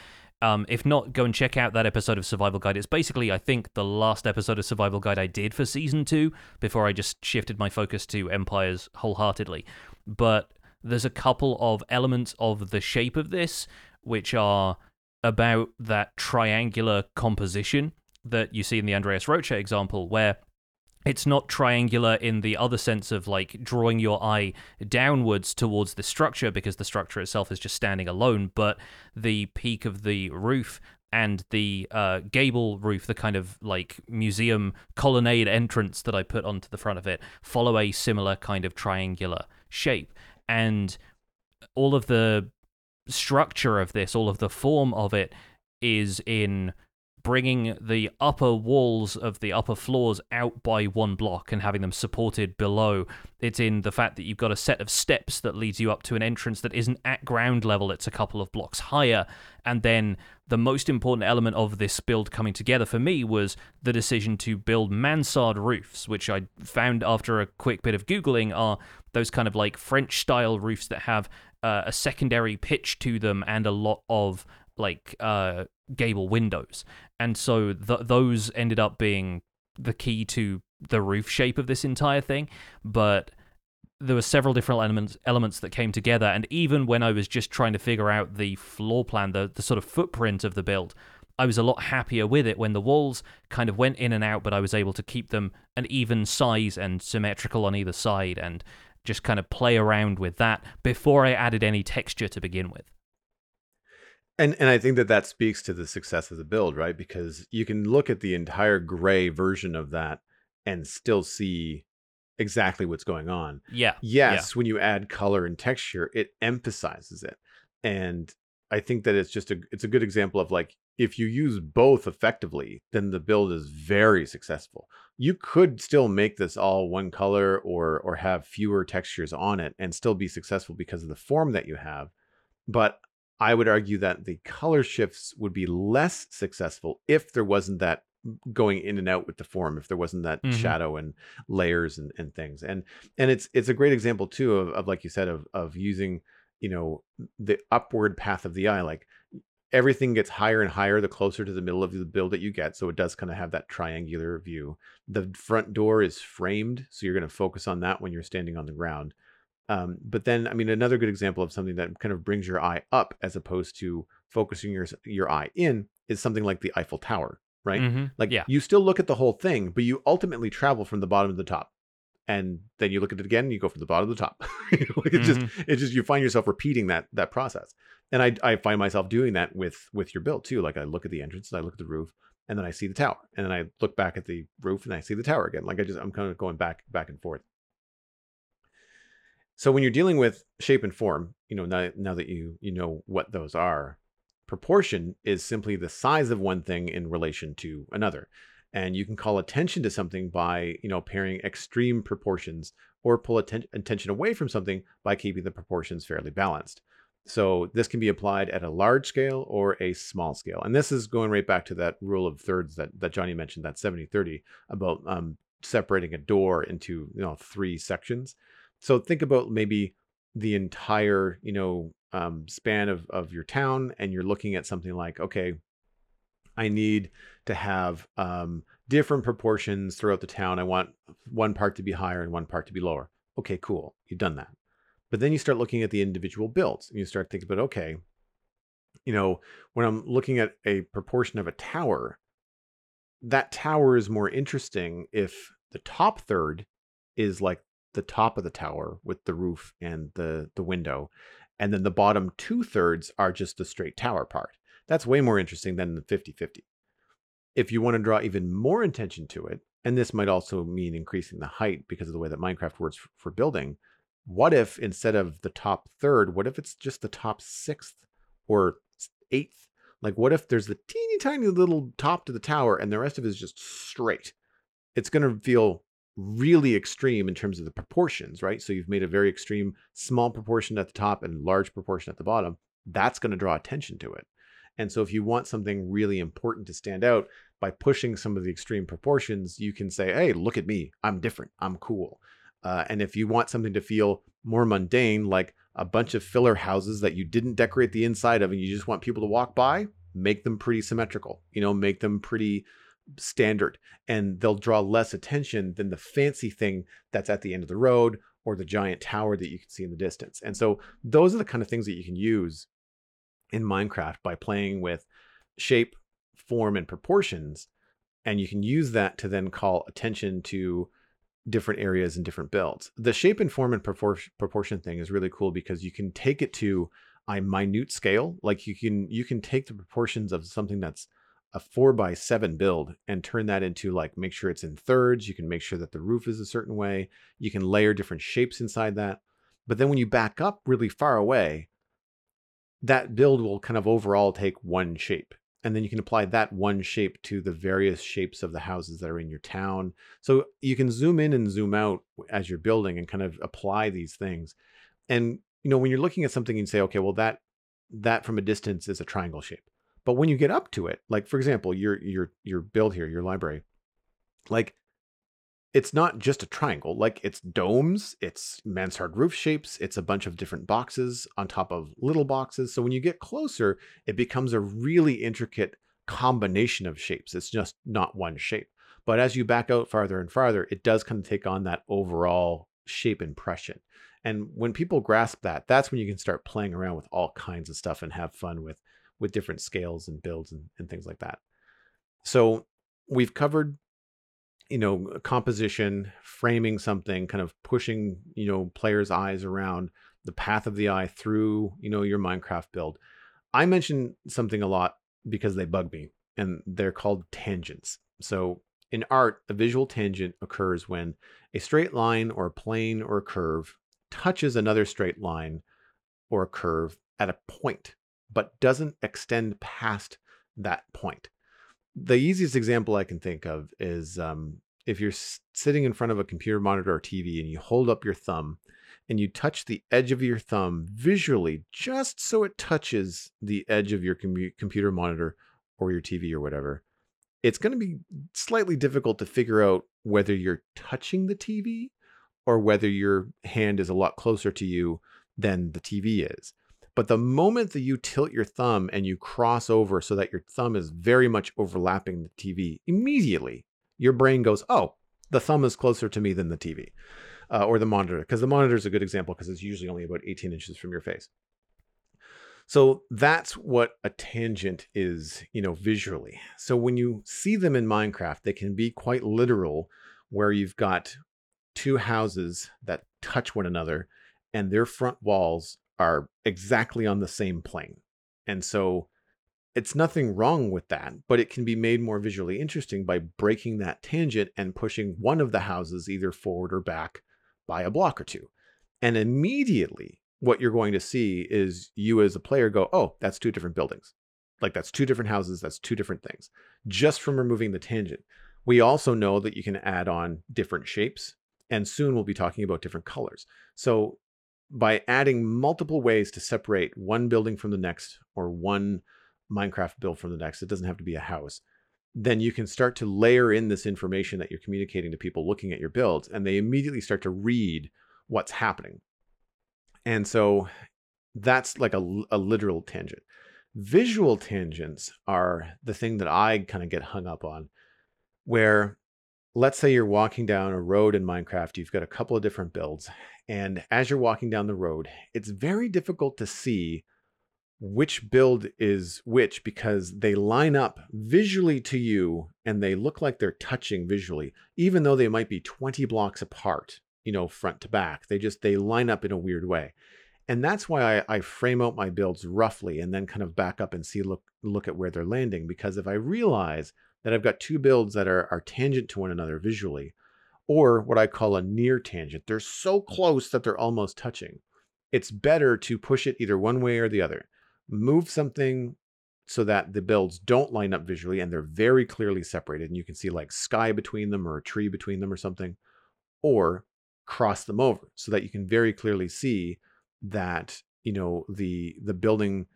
um, if not go and check out that episode of survival guide. It's basically i think the last episode of survival guide i did for season two before i just shifted my focus to empires wholeheartedly. But there's a couple of elements of the shape of this which are about that triangular composition that you see in the Andreas Rocha example, where it's not triangular in the other sense of like drawing your eye downwards towards the structure because the structure itself is just standing alone, but the peak of the roof and the uh, gable roof, the kind of like museum colonnade entrance that I put onto the front of it, follow a similar kind of triangular shape. And all of the structure of this, all of the form of it, is in bringing the upper walls of the upper floors out by one block and having them supported below. It's in the fact that you've got a set of steps that leads you up to an entrance that isn't at ground level, it's a couple of blocks higher. And then the most important element of this build coming together for me was the decision to build mansard roofs, which I found after a quick bit of Googling are those kind of like French style roofs that have uh, a secondary pitch to them and a lot of like uh, gable windows, and so th- those ended up being the key to the roof shape of this entire thing. But there were several different elements elements that came together, and even when I was just trying to figure out the floor plan, the the sort of footprint of the build. I was a lot happier with it when the walls kind of went in and out, but I was able to keep them an even size and symmetrical on either side and just kind of play around with that before I added any texture to begin with. And and I think that that speaks to the success of the build, right? Because you can look at the entire gray version of that and still see exactly what's going on. Yeah. Yes, yeah. when you add color and texture, it emphasizes it. And I think that it's just a it's a good example of like if you use both effectively, then the build is very successful. You could still make this all one color or or have fewer textures on it and still be successful because of the form that you have. But I would argue that the color shifts would be less successful if there wasn't that going in and out with the form if there wasn't that mm-hmm. shadow and layers and, and things. And and it's it's a great example too of, of like you said of of using you know the upward path of the eye like everything gets higher and higher the closer to the middle of the build that you get so it does kind of have that triangular view. The front door is framed so you're going to focus on that when you're standing on the ground um, but then, I mean, another good example of something that kind of brings your eye up as opposed to focusing your your eye in is something like the Eiffel Tower, right? Mm-hmm. Like, yeah. you still look at the whole thing, but you ultimately travel from the bottom to the top, and then you look at it again, and you go from the bottom to the top. it's mm-hmm. just it's just you find yourself repeating that that process, and I I find myself doing that with with your build too. Like, I look at the entrance, and I look at the roof, and then I see the tower, and then I look back at the roof, and I see the tower again. Like, I just I'm kind of going back back and forth. So when you're dealing with shape and form, you know, now, now that you you know what those are, proportion is simply the size of one thing in relation to another. And you can call attention to something by, you know, pairing extreme proportions or pull atten- attention away from something by keeping the proportions fairly balanced. So this can be applied at a large scale or a small scale. And this is going right back to that rule of thirds that, that Johnny mentioned, that 70-30, about um, separating a door into, you know, three sections. So think about maybe the entire, you know, um, span of, of your town, and you're looking at something like, okay, I need to have um, different proportions throughout the town. I want one part to be higher and one part to be lower. Okay, cool. You've done that. But then you start looking at the individual builds and you start thinking about, okay, you know, when I'm looking at a proportion of a tower, that tower is more interesting if the top third is like the top of the tower with the roof and the the window and then the bottom two thirds are just the straight tower part. That's way more interesting than the 50 50 if you want to draw even more attention to it and this might also mean increasing the height because of the way that minecraft works for building what if instead of the top third what if it's just the top sixth or eighth? Like what if there's the teeny tiny little top to the tower and the rest of it is just straight? It's going to feel really extreme in terms of the proportions, right? So you've made a very extreme small proportion at the top and large proportion at the bottom. That's going to draw attention to it. And so if you want something really important to stand out by pushing some of the extreme proportions, you can say, hey, look at me. I'm different. I'm cool. Uh, and if you want something to feel more mundane, like a bunch of filler houses that you didn't decorate the inside of and you just want people to walk by, make them pretty symmetrical. You know, make them pretty standard and they'll draw less attention than the fancy thing that's at the end of the road or the giant tower that you can see in the distance. And so those are the kind of things that you can use in Minecraft by playing with shape, form, and proportions. And you can use that to then call attention to different areas and different builds. The shape and form and propor- proportion thing is really cool because you can take it to a minute scale. Like you can you can take the proportions of something that's a four by seven build and turn that into like make sure it's in thirds. You can make sure that the roof is a certain way. You can layer different shapes inside that. But then when you back up really far away, that build will kind of overall take one shape. And then you can apply that one shape to the various shapes of the houses that are in your town. So you can zoom in and zoom out as you're building and kind of apply these things. And you know, when you're looking at something and say, okay, well that that from a distance is a triangle shape. But when you get up to it, like for example, your your your build here, your library, like it's not just a triangle, like it's domes, it's mansard roof shapes, it's a bunch of different boxes on top of little boxes. So when you get closer, it becomes a really intricate combination of shapes. It's just not one shape. But as you back out farther and farther, it does kind of take on that overall shape impression. And when people grasp that, that's when you can start playing around with all kinds of stuff and have fun with with different scales and builds and, and things like that. So we've covered you know uh, composition framing something kind of pushing you know players eyes around the path of the eye through you know your minecraft build. I mention something a lot because they bug me and they're called tangents. So in art a visual tangent occurs when a straight line or a plane or a curve touches another straight line or a curve at a point but doesn't extend past that point the easiest example I can think of is um, if you're sitting in front of a computer monitor or TV and you hold up your thumb and you touch the edge of your thumb visually just so it touches the edge of your com- computer monitor or your TV or whatever, it's going to be slightly difficult to figure out whether you're touching the TV or whether your hand is a lot closer to you than the TV is. But the moment that you tilt your thumb and you cross over so that your thumb is very much overlapping the TV, immediately your brain goes, oh, the thumb is closer to me than the TV uh, or the monitor, because the monitor is a good example because it's usually only about 18 inches from your face. So that's what a tangent is, you know, visually. So when you see them in Minecraft, they can be quite literal, where you've got two houses that touch one another and their front walls are exactly on the same plane. And so it's nothing wrong with that, but it can be made more visually interesting by breaking that tangent and pushing one of the houses either forward or back by a block or two. And immediately, what you're going to see is you as a player go, oh, that's two different buildings. Like that's two different houses, that's two different things, just from removing the tangent. We also know that you can add on different shapes, and soon we'll be talking about different colors. So by adding multiple ways to separate one building from the next or one Minecraft build from the next, it doesn't have to be a house, then you can start to layer in this information that you're communicating to people looking at your builds, and they immediately start to read what's happening. And so that's like a, a literal tangent. Visual tangents are the thing that I kind of get hung up on, where let's say you're walking down a road in Minecraft, you've got a couple of different builds, and as you're walking down the road, it's very difficult to see which build is which because they line up visually to you and they look like they're touching visually, even though they might be 20 blocks apart, you know, front to back. They just they line up in a weird way. And that's why I, I frame out my builds roughly and then kind of back up and see look look at where they're landing. Because if I realize that I've got two builds that are, are tangent to one another visually, or what I call a near tangent. They're so close that they're almost touching. It's better to push it either one way or the other move something so that the builds don't line up visually and they're very clearly separated and you can see like sky between them or a tree between them or something or cross them over so that you can very clearly see that you know the the building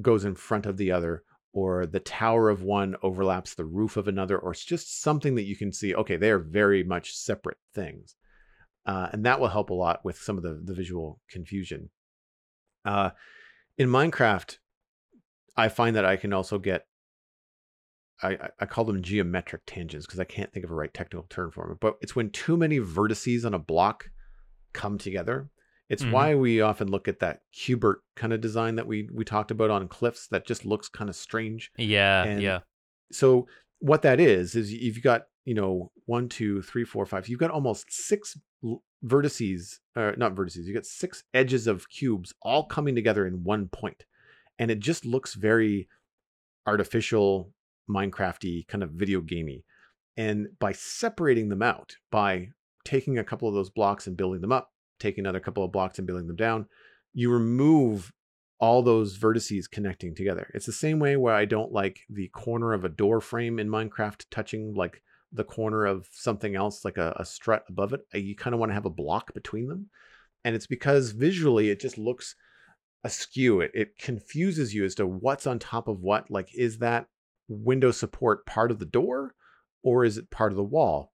goes in front of the other or the tower of one overlaps the roof of another or it's just something that you can see okay they are very much separate things uh, and that will help a lot with some of the, the visual confusion uh, in Minecraft, I find that I can also get I, I call them geometric tangents because I can't think of a right technical term for them. But it's when too many vertices on a block come together It's Mhm. why we often look at that Hubert kind of design that we we talked about on cliffs that just looks kind of strange. Yeah, And- yeah. So what that is is you've got you know one, two, three, four, five. You've got almost six vertices, or not vertices. You got six edges of cubes all coming together in one point, and it just looks very artificial, Minecrafty, kind of video gamey. And by separating them out, by taking a couple of those blocks and building them up, taking another couple of blocks and building them down, you remove all those vertices connecting together. It's the same way where I don't like the corner of a door frame in Minecraft touching like the corner of something else, like a, a strut above it. You kind of want to have a block between them. And it's because visually it just looks askew. It, it confuses you as to what's on top of what. Like, is that window support part of the door or is it part of the wall?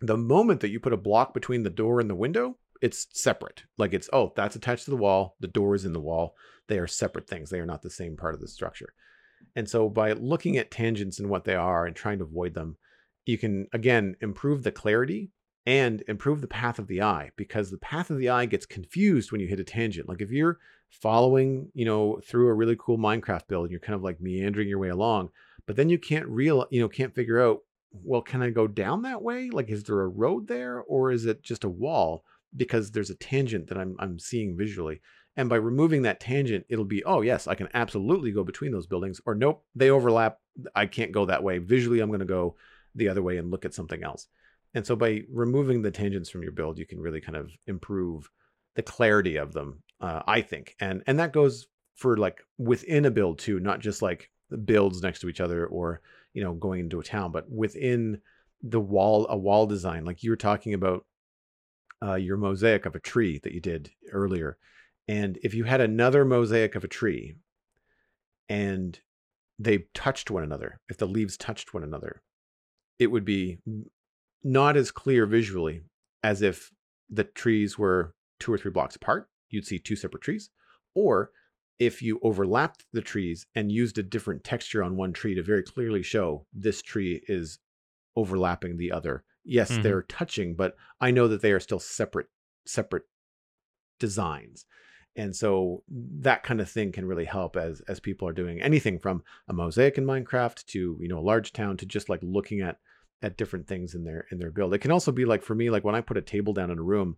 The moment that you put a block between the door and the window, it's separate. Like it's, oh, that's attached to the wall. The door is in the wall. They are separate things. They are not the same part of the structure. And so by looking at tangents and what they are and trying to avoid them, you can again improve the clarity and improve the path of the eye because the path of the eye gets confused when you hit a tangent. Like if you're following, you know, through a really cool Minecraft build and you're kind of like meandering your way along, but then you can't real, you know, can't figure out, well, can I go down that way? Like is there a road there or is it just a wall because there's a tangent that I'm I'm seeing visually. And by removing that tangent, it'll be, oh, yes, I can absolutely go between those buildings. Or nope, they overlap. I can't go that way. Visually, I'm going to go the other way and look at something else. And so by removing the tangents from your build, you can really kind of improve the clarity of them, uh, I think. And and that goes for like within a build too, not just like builds next to each other or, you know, going into a town, but within the wall, a wall design. Like you were talking about uh, your mosaic of a tree that you did earlier. And if you had another mosaic of a tree and they touched one another, if the leaves touched one another, it would be not as clear visually as if the trees were two or three blocks apart. You'd see two separate trees. Or if you overlapped the trees and used a different texture on one tree to very clearly show this tree is overlapping the other. Yes, Mhm. they're touching, but I know that they are still separate separate designs. And so that kind of thing can really help as as people are doing anything from a mosaic in Minecraft to, you know, a large town to just like looking at at different things in their in their build. It can also be like for me like when I put a table down in a room,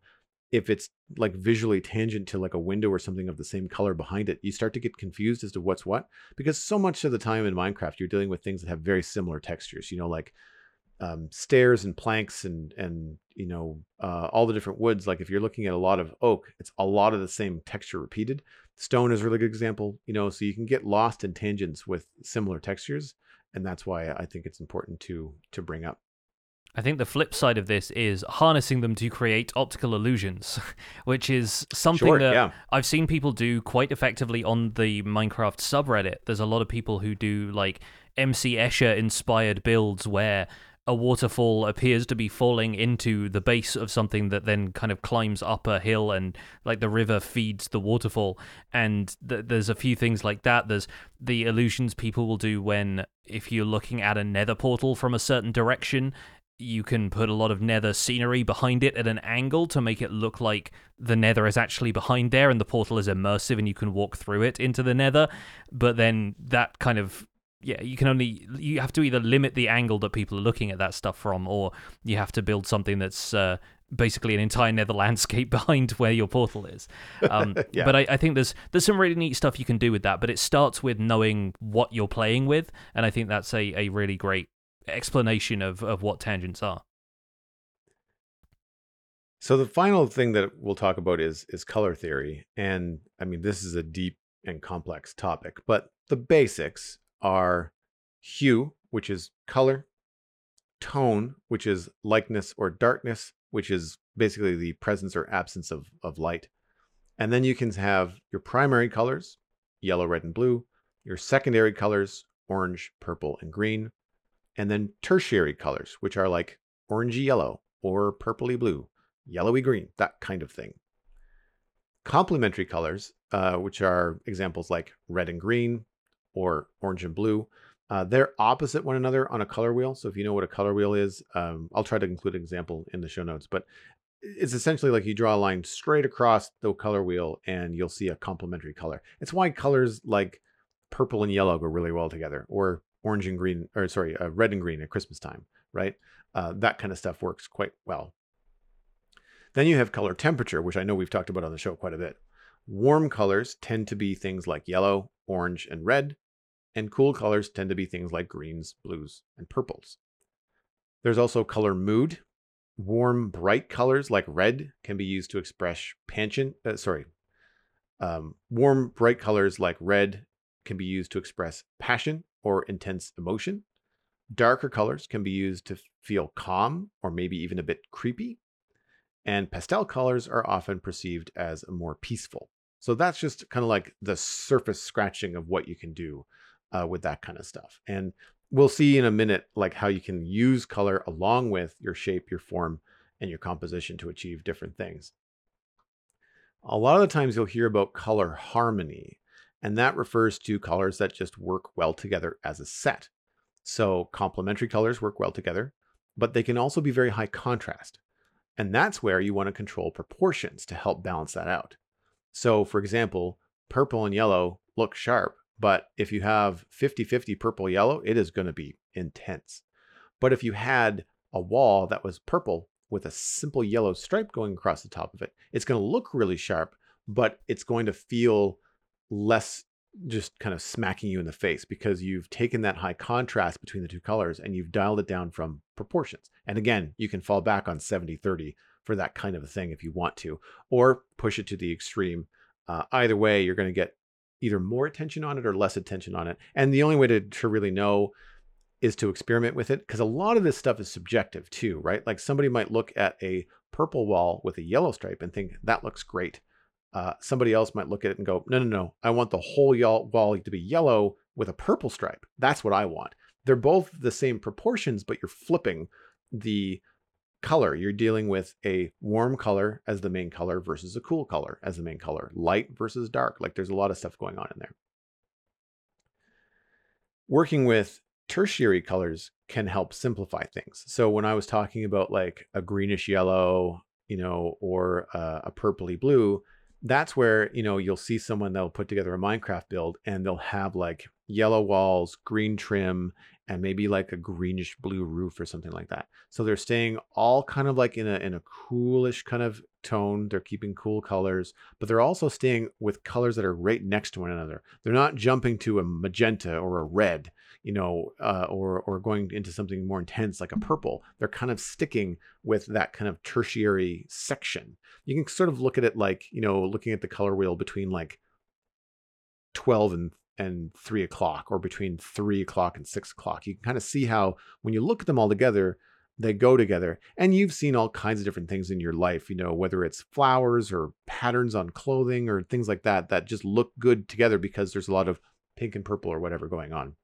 if it's like visually tangent to like a window or something of the same color behind it, you start to get confused as to what's what because so much of the time in Minecraft you're dealing with things that have very similar textures, you know, like um, stairs and planks and and you know uh, all the different woods. Like if you're looking at a lot of oak, it's a lot of the same texture repeated. Stone is a really good example, you know, so you can get lost in tangents with similar textures, and that's why I think it's important to to bring up. I think the flip side of this is harnessing them to create optical illusions, which is something Sure, that yeah. I've seen people do quite effectively on the Minecraft subreddit. There's a lot of people who do like MC Escher inspired builds where a waterfall appears to be falling into the base of something that then kind of climbs up a hill and like the river feeds the waterfall. And th- there's a few things like that. There's the illusions people will do when if you're looking at a nether portal from a certain direction you can put a lot of nether scenery behind it at an angle to make it look like the nether is actually behind there and the portal is immersive and you can walk through it into the nether. But then that kind of yeah you can only you have to either limit the angle that people are looking at that stuff from or you have to build something that's uh, basically an entire nether landscape behind where your portal is um, Yeah. but I, I think there's there's some really neat stuff you can do with that but it starts with knowing what you're playing with and i think that's a, a really great explanation of, of what tangents are So the final thing that we'll talk about is is color theory, and I mean this is a deep and complex topic, but the basics are hue, which is color, tone, which is likeness or darkness, which is basically the presence or absence of of light, and then you can have your primary colors, yellow, red, and blue, your secondary colors, orange, purple, and green, and then tertiary colors, which are like orangey yellow or purpley blue yellowy green, that kind of thing. Complementary colors, uh, which are examples like red and green or orange and blue, uh, they're opposite one another on a color wheel. So if you know what a color wheel is, um, I'll try to include an example in the show notes. But it's essentially like you draw a line straight across the color wheel and you'll see a complementary color. It's why colors like purple and yellow go really well together, or orange and green, or sorry, uh, red and green at Christmas time, right? Uh, that kind of stuff works quite well. Then you have color temperature, which I know we've talked about on the show quite a bit. Warm colors tend to be things like yellow, orange, and red, and cool colors tend to be things like greens, blues, and purples. There's also color mood. Warm, bright colors like red can be used to express passion. Uh, sorry, um, warm, bright colors like red can be used to express passion or intense emotion. Darker colors can be used to feel calm or maybe even a bit creepy. And pastel colors are often perceived as more peaceful. So that's just kind of like the surface scratching of what you can do uh, with that kind of stuff. And we'll see in a minute like how you can use color along with your shape, your form, and your composition to achieve different things. A lot of the times you'll hear about color harmony, and that refers to colors that just work well together as a set. So complementary colors work well together, but they can also be very high contrast. And that's where you want to control proportions to help balance that out. So, for example, purple and yellow look sharp, but if you have 50 50 purple yellow, it is going to be intense. But if you had a wall that was purple with a simple yellow stripe going across the top of it, it's going to look really sharp, but it's going to feel less just kind of smacking you in the face because you've taken that high contrast between the two colors and you've dialed it down from proportions. And again, you can fall back on 70 30 for that kind of a thing if you want to, or push it to the extreme. Uh, either way, you're going to get either more attention on it or less attention on it. And the only way to, to really know is to experiment with it because a lot of this stuff is subjective too, right? Like somebody might look at a purple wall with a yellow stripe and think that looks great. Uh, somebody else might look at it and go, no, no, no, I want the whole wall to be yellow with a purple stripe. That's what I want. They're both the same proportions, but you're flipping the color. You're dealing with a warm color as the main color versus a cool color as the main color, light versus dark. Like there's a lot of stuff going on in there. Working with tertiary colors can help simplify things. So when I was talking about like a greenish yellow, you know, or uh, a purpley blue, that's where you know you'll see someone that'll put together a minecraft build and they'll have like yellow walls green trim and maybe like a greenish blue roof or something like that so they're staying all kind of like in a in a coolish kind of tone they're keeping cool colors but they're also staying with colors that are right next to one another they're not jumping to a magenta or a red you know, uh, or or going into something more intense like a purple. They're kind of sticking with that kind of tertiary section. You can sort of look at it like you know, looking at the color wheel between like twelve and and three o'clock, or between three o'clock and six o'clock. You can kind of see how when you look at them all together, they go together. And you've seen all kinds of different things in your life, you know, whether it's flowers or patterns on clothing or things like that, that just look good together because there's a lot of pink and purple or whatever going on.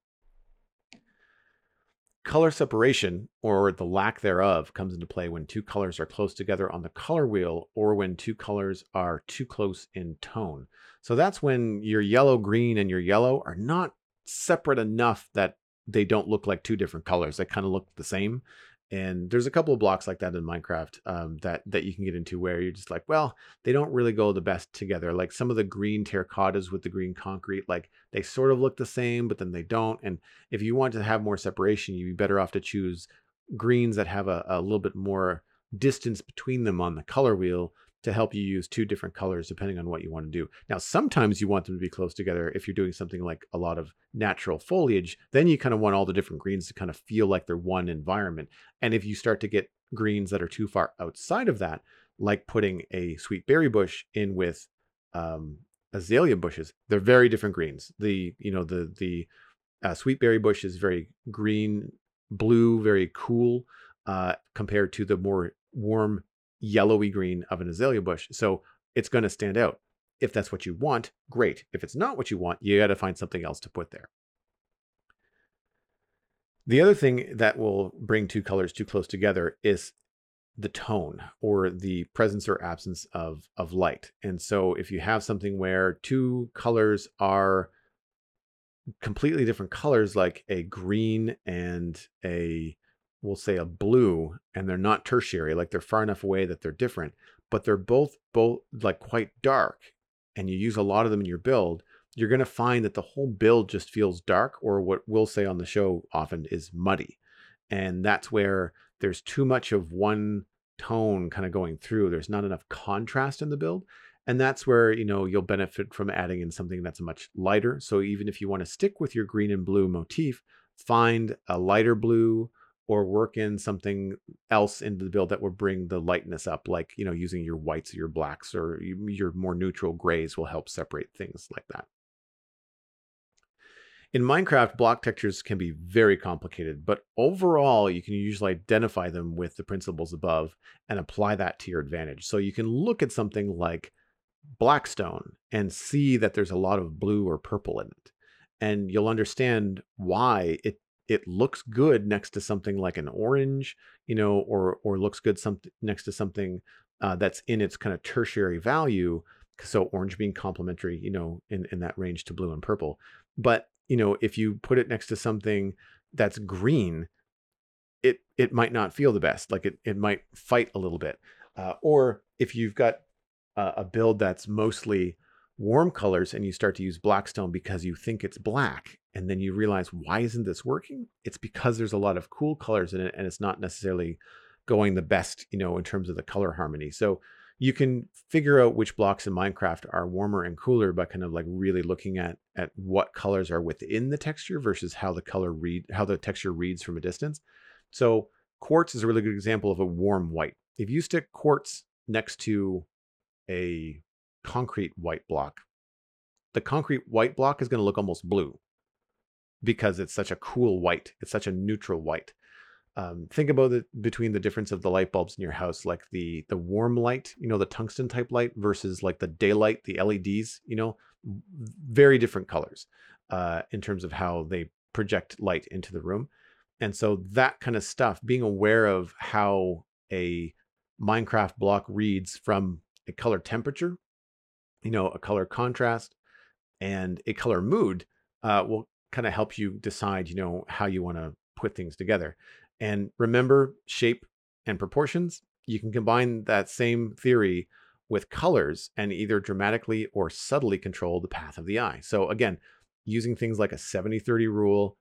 Color separation, or the lack thereof, comes into play when two colors are close together on the color wheel or when two colors are too close in tone. So that's when your yellow green and your yellow are not separate enough that they don't look like two different colors. They kind of look the same and there's a couple of blocks like that in minecraft um, that that you can get into where you're just like well they don't really go the best together. Like some of the green terracottas with the green concrete like they sort of look the same but then they don't and if you want to have more separation you'd be better off to choose greens that have a, a little bit more distance between them on the color wheel to help you use two different colors depending on what you want to do. Now, sometimes you want them to be close together if you're doing something like a lot of natural foliage, then you kind of want all the different greens to kind of feel like they're one environment. And if you start to get greens that are too far outside of that, like putting a sweet berry bush in with um, azalea bushes, they're very different greens. The, you know, the, the uh, sweet berry bush is very green, blue, very cool uh, compared to the more warm yellowy green of an azalea bush. So it's going to stand out. If that's what you want, great. If it's not what you want, you got to find something else to put there. The other thing that will bring two colors too close together is the tone or the presence or absence of, of light. And so if you have something where two colors are completely different colors, like a green and a we'll say a blue and they're not tertiary, like they're far enough away that they're different, but they're both both like quite dark and you use a lot of them in your build, you're going to find that the whole build just feels dark or what we'll say on the show often is muddy. And that's where there's too much of one tone kind of going through. There's not enough contrast in the build. And that's where, you know, you'll benefit from adding in something that's much lighter. So even if you want to stick with your green and blue motif, find a lighter blue or work in something else into the build that will bring the lightness up, like, you know, using your whites or your blacks or your more neutral grays will help separate things like that. In Minecraft, block textures can be very complicated, but overall, you can usually identify them with the principles above and apply that to your advantage. So you can look at something like Blackstone and see that there's a lot of blue or purple in it. And you'll understand why it it looks good next to something like an orange, you know, or or looks good some, next to something uh, that's in its kind of tertiary value. So orange being complementary, you know, in, in that range to blue and purple. But you know, if you put it next to something that's green, it it might not feel the best. Like it it might fight a little bit. Uh, or if you've got uh, a build that's mostly warm colors and you start to use blackstone because you think it's black and then you realize why isn't this working? It's because there's a lot of cool colors in it and it's not necessarily going the best you know in terms of the color harmony. So you can figure out which blocks in minecraft are warmer and cooler by kind of like really looking at at what colors are within the texture versus how the color read how the texture reads from a distance. So quartz is a really good example of a warm white. If you stick quartz next to a concrete white block. The concrete white block is going to look almost blue because it's such a cool white. It's such a neutral white. Um, think about it between the difference of the light bulbs in your house, like the the warm light, you know, the tungsten type light versus like the daylight, the LEDs, you know, very different colors uh, in terms of how they project light into the room. And so that kind of stuff, being aware of how a Minecraft block reads from a color temperature, you know, a color contrast, and a color mood uh, will kind of help you decide, you know, how you want to put things together. And remember shape and proportions. You can combine that same theory with colors and either dramatically or subtly control the path of the eye. So again, using things like a 70-30 rule,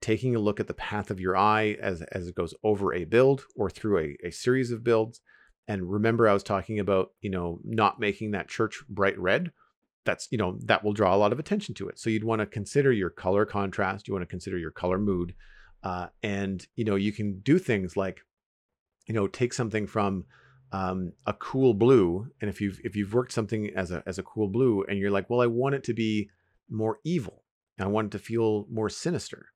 taking a look at the path of your eye as, as it goes over a build or through a, a series of builds, and remember, I was talking about, you know, not making that church bright red. That's, you know, that will draw a lot of attention to it. So you'd want to consider your color contrast. You want to consider your color mood. Uh, and, you know, you can do things like, you know, take something from um, a cool blue. And if you've, if you've worked something as a, as a cool blue and you're like, well, I want it to be more evil. I want it to feel more sinister.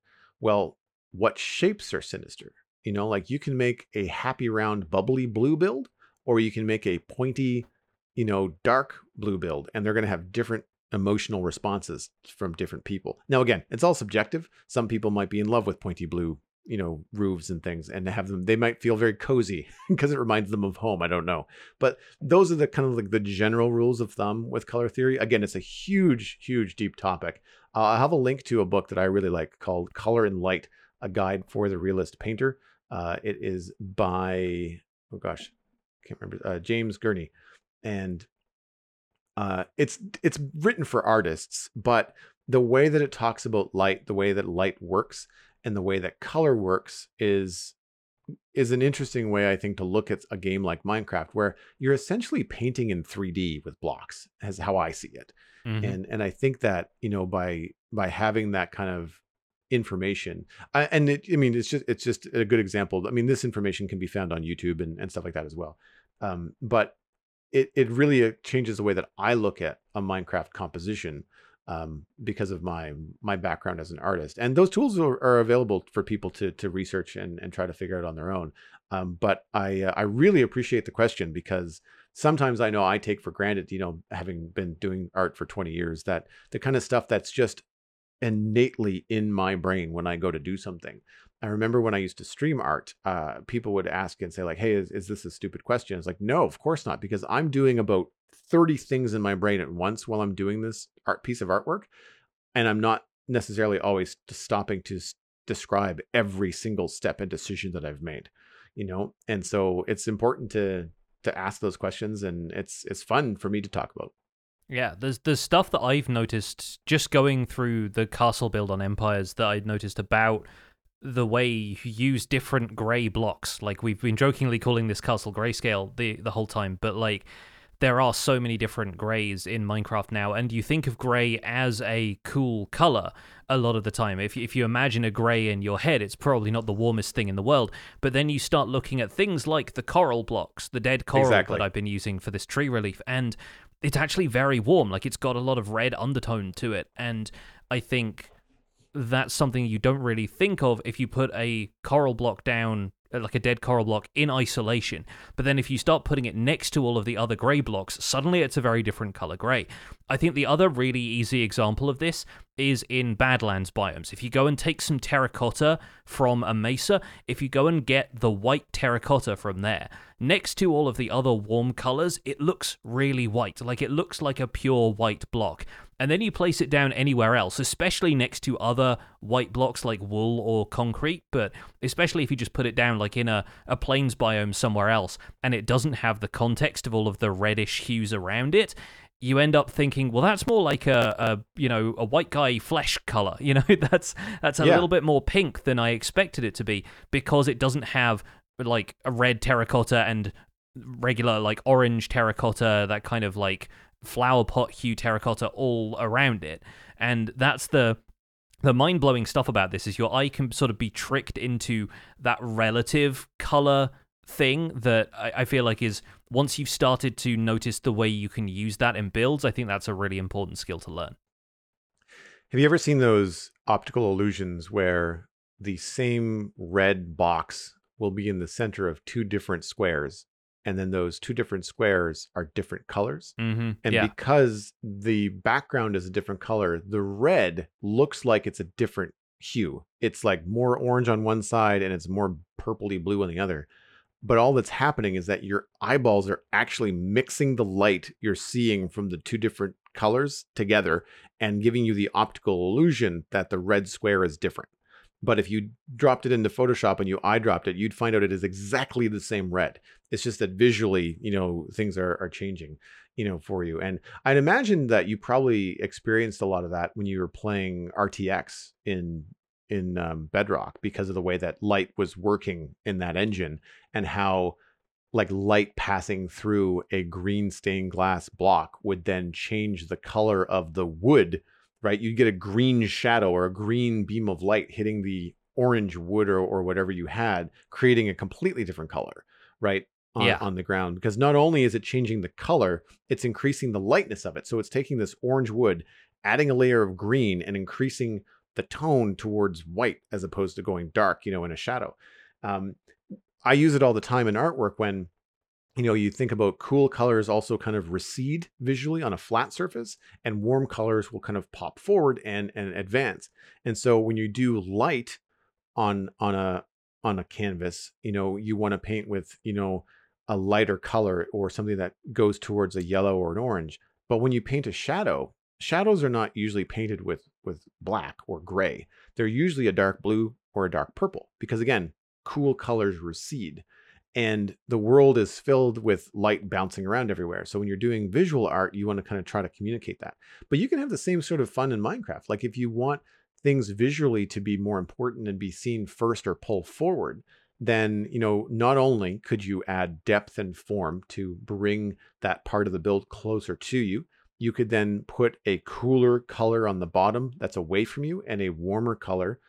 Well, what shapes are sinister? You know, like you can make a happy round bubbly blue build or you can make a pointy, you know, dark blue build, and they're going to have different emotional responses from different people. Now, again, it's all subjective. Some people might be in love with pointy blue, you know, roofs and things, and have them. They might feel very cozy because it reminds them of home. I don't know, but those are the kind of like the general rules of thumb with color theory. Again, it's a huge, huge, deep topic. Uh, I have a link to a book that I really like called "Color and Light: A Guide for the Realist Painter." Uh, it is by oh gosh, can't remember uh, James Gurney, and uh, it's it's written for artists, but the way that it talks about light, the way that light works, and the way that color works is is an interesting way I think to look at a game like Minecraft, where you're essentially painting in 3D with blocks, as how I see it, mm-hmm. and and I think that you know by by having that kind of information and it, i mean it's just it's just a good example i mean this information can be found on youtube and, and stuff like that as well um, but it, it really uh, changes the way that I look at a Minecraft composition um, because of my my background as an artist. And those tools are, are, available for people to to research and, and try to figure out on their own. Um, but I uh, I really appreciate the question because sometimes I know I take for granted, you know, having been doing art for 20 years, that the kind of stuff that's just innately in my brain when I go to do something. I remember when I used to stream art, uh, people would ask and say like, "Hey, is, is this a stupid question?" It's like, no, of course not, because I'm doing about 30 things in my brain at once while I'm doing this art piece of artwork, and I'm not necessarily always stopping to describe every single step and decision that I've made, you know? And so it's important to to ask those questions and it's it's fun for me to talk about. Yeah, there's there's stuff that I've noticed just going through the castle build on Empires that I'd noticed about the way you use different grey blocks. Like we've been jokingly calling this castle grayscale the the whole time, but like there are so many different grays in Minecraft now, and you think of grey as a cool color a lot of the time. If if you imagine a grey in your head, it's probably not the warmest thing in the world. But then you start looking at things like the coral blocks, the dead coral Exactly. that I've been using for this tree relief, and it's actually very warm. Like it's got a lot of red undertone to it, and I think that's something you don't really think of if you put a coral block down Uh, like a dead coral block in isolation. But then if you start putting it next to all of the other grey blocks suddenly it's a very different color grey i think the other really easy example of this is in badlands biomes. If you go and take some terracotta from a mesa if you go and get the white terracotta from there next to all of the other warm colors it looks really white. Like it looks like a pure white block and then you place it down anywhere else, especially next to other white blocks like wool or concrete, but especially if you just put it down like in a, a plains biome somewhere else and it doesn't have the context of all of the reddish hues around it, you end up thinking, well, that's more like a, a you know a white guy flesh color. You know, that's that's a Yeah. little bit more pink than I expected it to be because it doesn't have like a red terracotta and regular like orange terracotta, that kind of like flower pot hue terracotta all around it. And that's the the mind blowing stuff about this is your eye can sort of be tricked into that relative color thing that I, I feel like is once you've started to notice the way you can use that in builds, I think that's a really important skill to learn. Have you ever seen those optical illusions where the same red box will be in the center of two different squares, and then those two different squares are different colors? Mm-hmm. And yeah. because the background is a different color, the red looks like it's a different hue. It's like more orange on one side and it's more purpley blue on the other. But all that's happening is that your eyeballs are actually mixing the light you're seeing from the two different colors together and giving you the optical illusion that the red square is different. But if you dropped it into Photoshop and you eyedropped it, you'd find out it is exactly the same red. It's just that visually, you know, things are, are changing, you know, for you. And I'd imagine that you probably experienced a lot of that when you were playing RTX in in um, Bedrock because of the way that light was working in that engine and how like light passing through a green stained glass block would then change the color of the wood right? You'd get a green shadow or a green beam of light hitting the orange wood or, or whatever you had creating a completely different color right on, Yeah. on the ground. Because not only is it changing the color it's increasing the lightness of it. So it's taking this orange wood adding a layer of green and increasing the tone towards white as opposed to going dark you know in a shadow. Um, i use it all the time in artwork when you know you think about cool colors also kind of recede visually on a flat surface and warm colors will kind of pop forward and and advance. And so when you do light on on a on a canvas you know you want to paint with you know a lighter color or something that goes towards a yellow or an orange. But when you paint a shadow shadows are not usually painted with with black or gray. They're usually a dark blue or a dark purple because again cool colors recede and the world is filled with light bouncing around everywhere. So when you're doing visual art, you want to kind of try to communicate that. But you can have the same sort of fun in Minecraft. Like if you want things visually to be more important and be seen first or pull forward, then you know not only could you add depth and form to bring that part of the build closer to you, you could then put a cooler color on the bottom that's away from you and a warmer color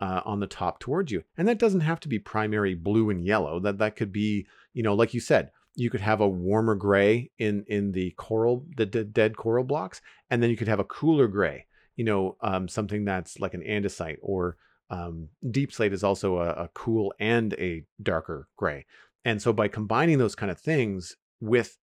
uh, on the top towards you. And that doesn't have to be primary blue and yellow. That that could be, you know, like you said, you could have a warmer gray in in the coral, the d- dead coral blocks, and then you could have a cooler gray. You know, um, something that's like an andesite or um, deepslate is also a, a cool and a darker gray. And so by combining those kind of things with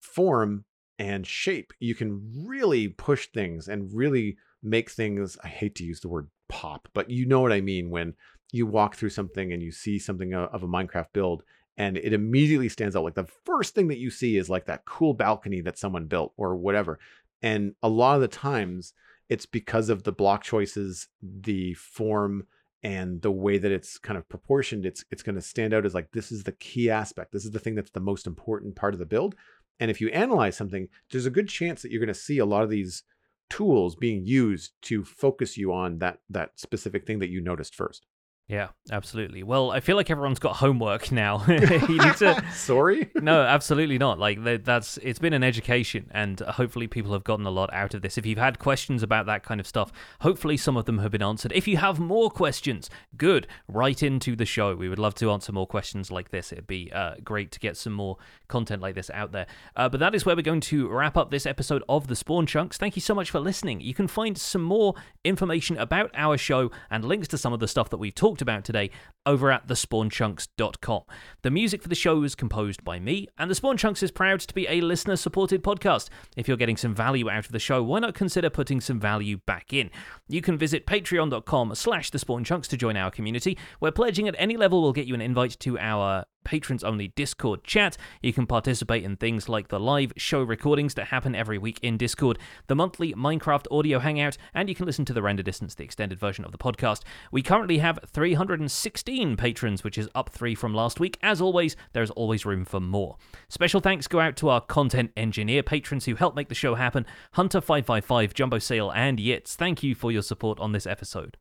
form and shape, you can really push things and really make things. I hate to use the word pop, but you know what I mean when you walk through something and you see something of a Minecraft build and it immediately stands out. Like the first thing that you see is like that cool balcony that someone built or whatever. And a lot of the times it's because of the block choices, the form, and the way that it's kind of proportioned, it's it's going to stand out as like this is the key aspect. This is the thing that's the most important part of the build. And if you analyze something, there's a good chance that you're going to see a lot of these tools being used to focus you on that that specific thing that you noticed first. Yeah, absolutely. Well, I feel like everyone's got homework now. to... Sorry? no, absolutely not. Like that's it's been an education, and hopefully people have gotten a lot out of this. If you've had questions about that kind of stuff, hopefully some of them have been answered. If you have more questions, good, write into the show. We would love to answer more questions like this. It'd be uh, great to get some more content like this out there. Uh, but that is where we're going to wrap up this episode of the Spawn Chunks. Thank you so much for listening. You can find some more information about our show and links to some of the stuff that we've talked about today over at thespawnchunks.com. The music for the show is composed by me, and The Spawn Chunks is proud to be a listener supported podcast. If you're getting some value out of the show, why not consider putting some value back in? You can visit patreon.com slash the Spawn Chunks to join our community, where pledging at any level will get you an invite to our patrons only Discord chat. You can participate in things like the live show recordings that happen every week in Discord, the monthly Minecraft audio hangout, and you can listen to the render distance, the extended version of the podcast. We currently have 316 patrons, which is up three from last week. As always, there's always room for more. Special thanks go out to our content engineer patrons who help make the show happen Hunter555, Jumbo Sale, and Yitz. Thank you for your support on this episode.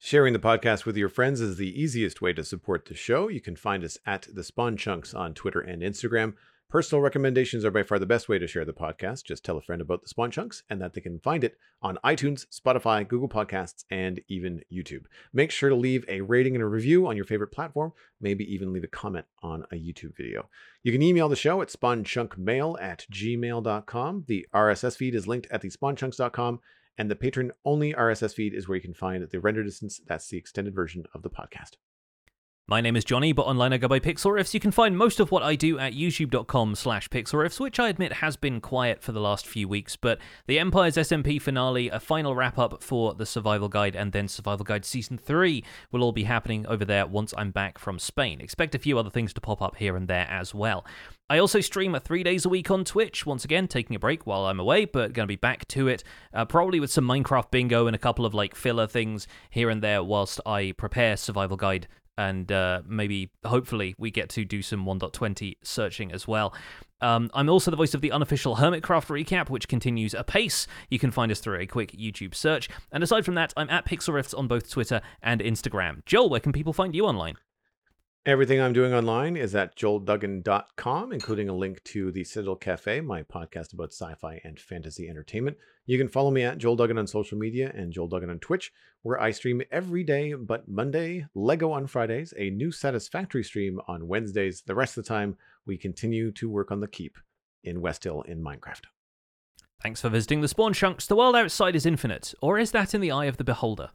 Sharing the podcast with your friends is the easiest way to support the show. You can find us at the Spawn Chunks on Twitter and Instagram. Personal recommendations are by far the best way to share the podcast. Just tell a friend about the Spawn Chunks and that they can find it on iTunes, Spotify, Google Podcasts, and even YouTube. Make sure to leave a rating and a review on your favorite platform. Maybe even leave a comment on a YouTube video. You can email the show at spawnchunkmail at gmail.com. The RSS feed is linked at the spawnchunks.com and the patron only RSS feed is where you can find the render distance. That's the extended version of the podcast. My name is Jonny, but online I go by Pixelriffs. You can find most of what I do at youtube.com slash pixelriffs, which I admit has been quiet for the last few weeks, but the Empires SMP finale, a final wrap-up for the Survival Guide, and then Survival Guide Season 3 will all be happening over there once I'm back from Spain. Expect a few other things to pop up here and there as well. I also stream three days a week on Twitch, once again, taking a break while I'm away, but going to be back to it, uh, probably with some Minecraft bingo and a couple of like filler things here and there whilst I prepare Survival Guide and uh, maybe hopefully we get to do some 1.20 searching as well. Um, I'm also the voice of the unofficial Hermitcraft recap, which continues apace. You can find us through a quick YouTube search. And aside from that, I'm at Pixelriffs on both Twitter and Instagram. Joel, where can people find you online? Everything I'm doing online is at joelduggan.com, including a link to the Citadel Cafe, my podcast about sci fi and fantasy entertainment. You can follow me at Joel Duggan on social media and Joel Duggan on Twitch, where I stream every day but Monday, Lego on Fridays, a new Satisfactory stream on Wednesdays. The rest of the time, we continue to work on the keep in West Hill in Minecraft. Thanks for visiting the Spawn Chunks. The world outside is infinite, or is that in the eye of the beholder?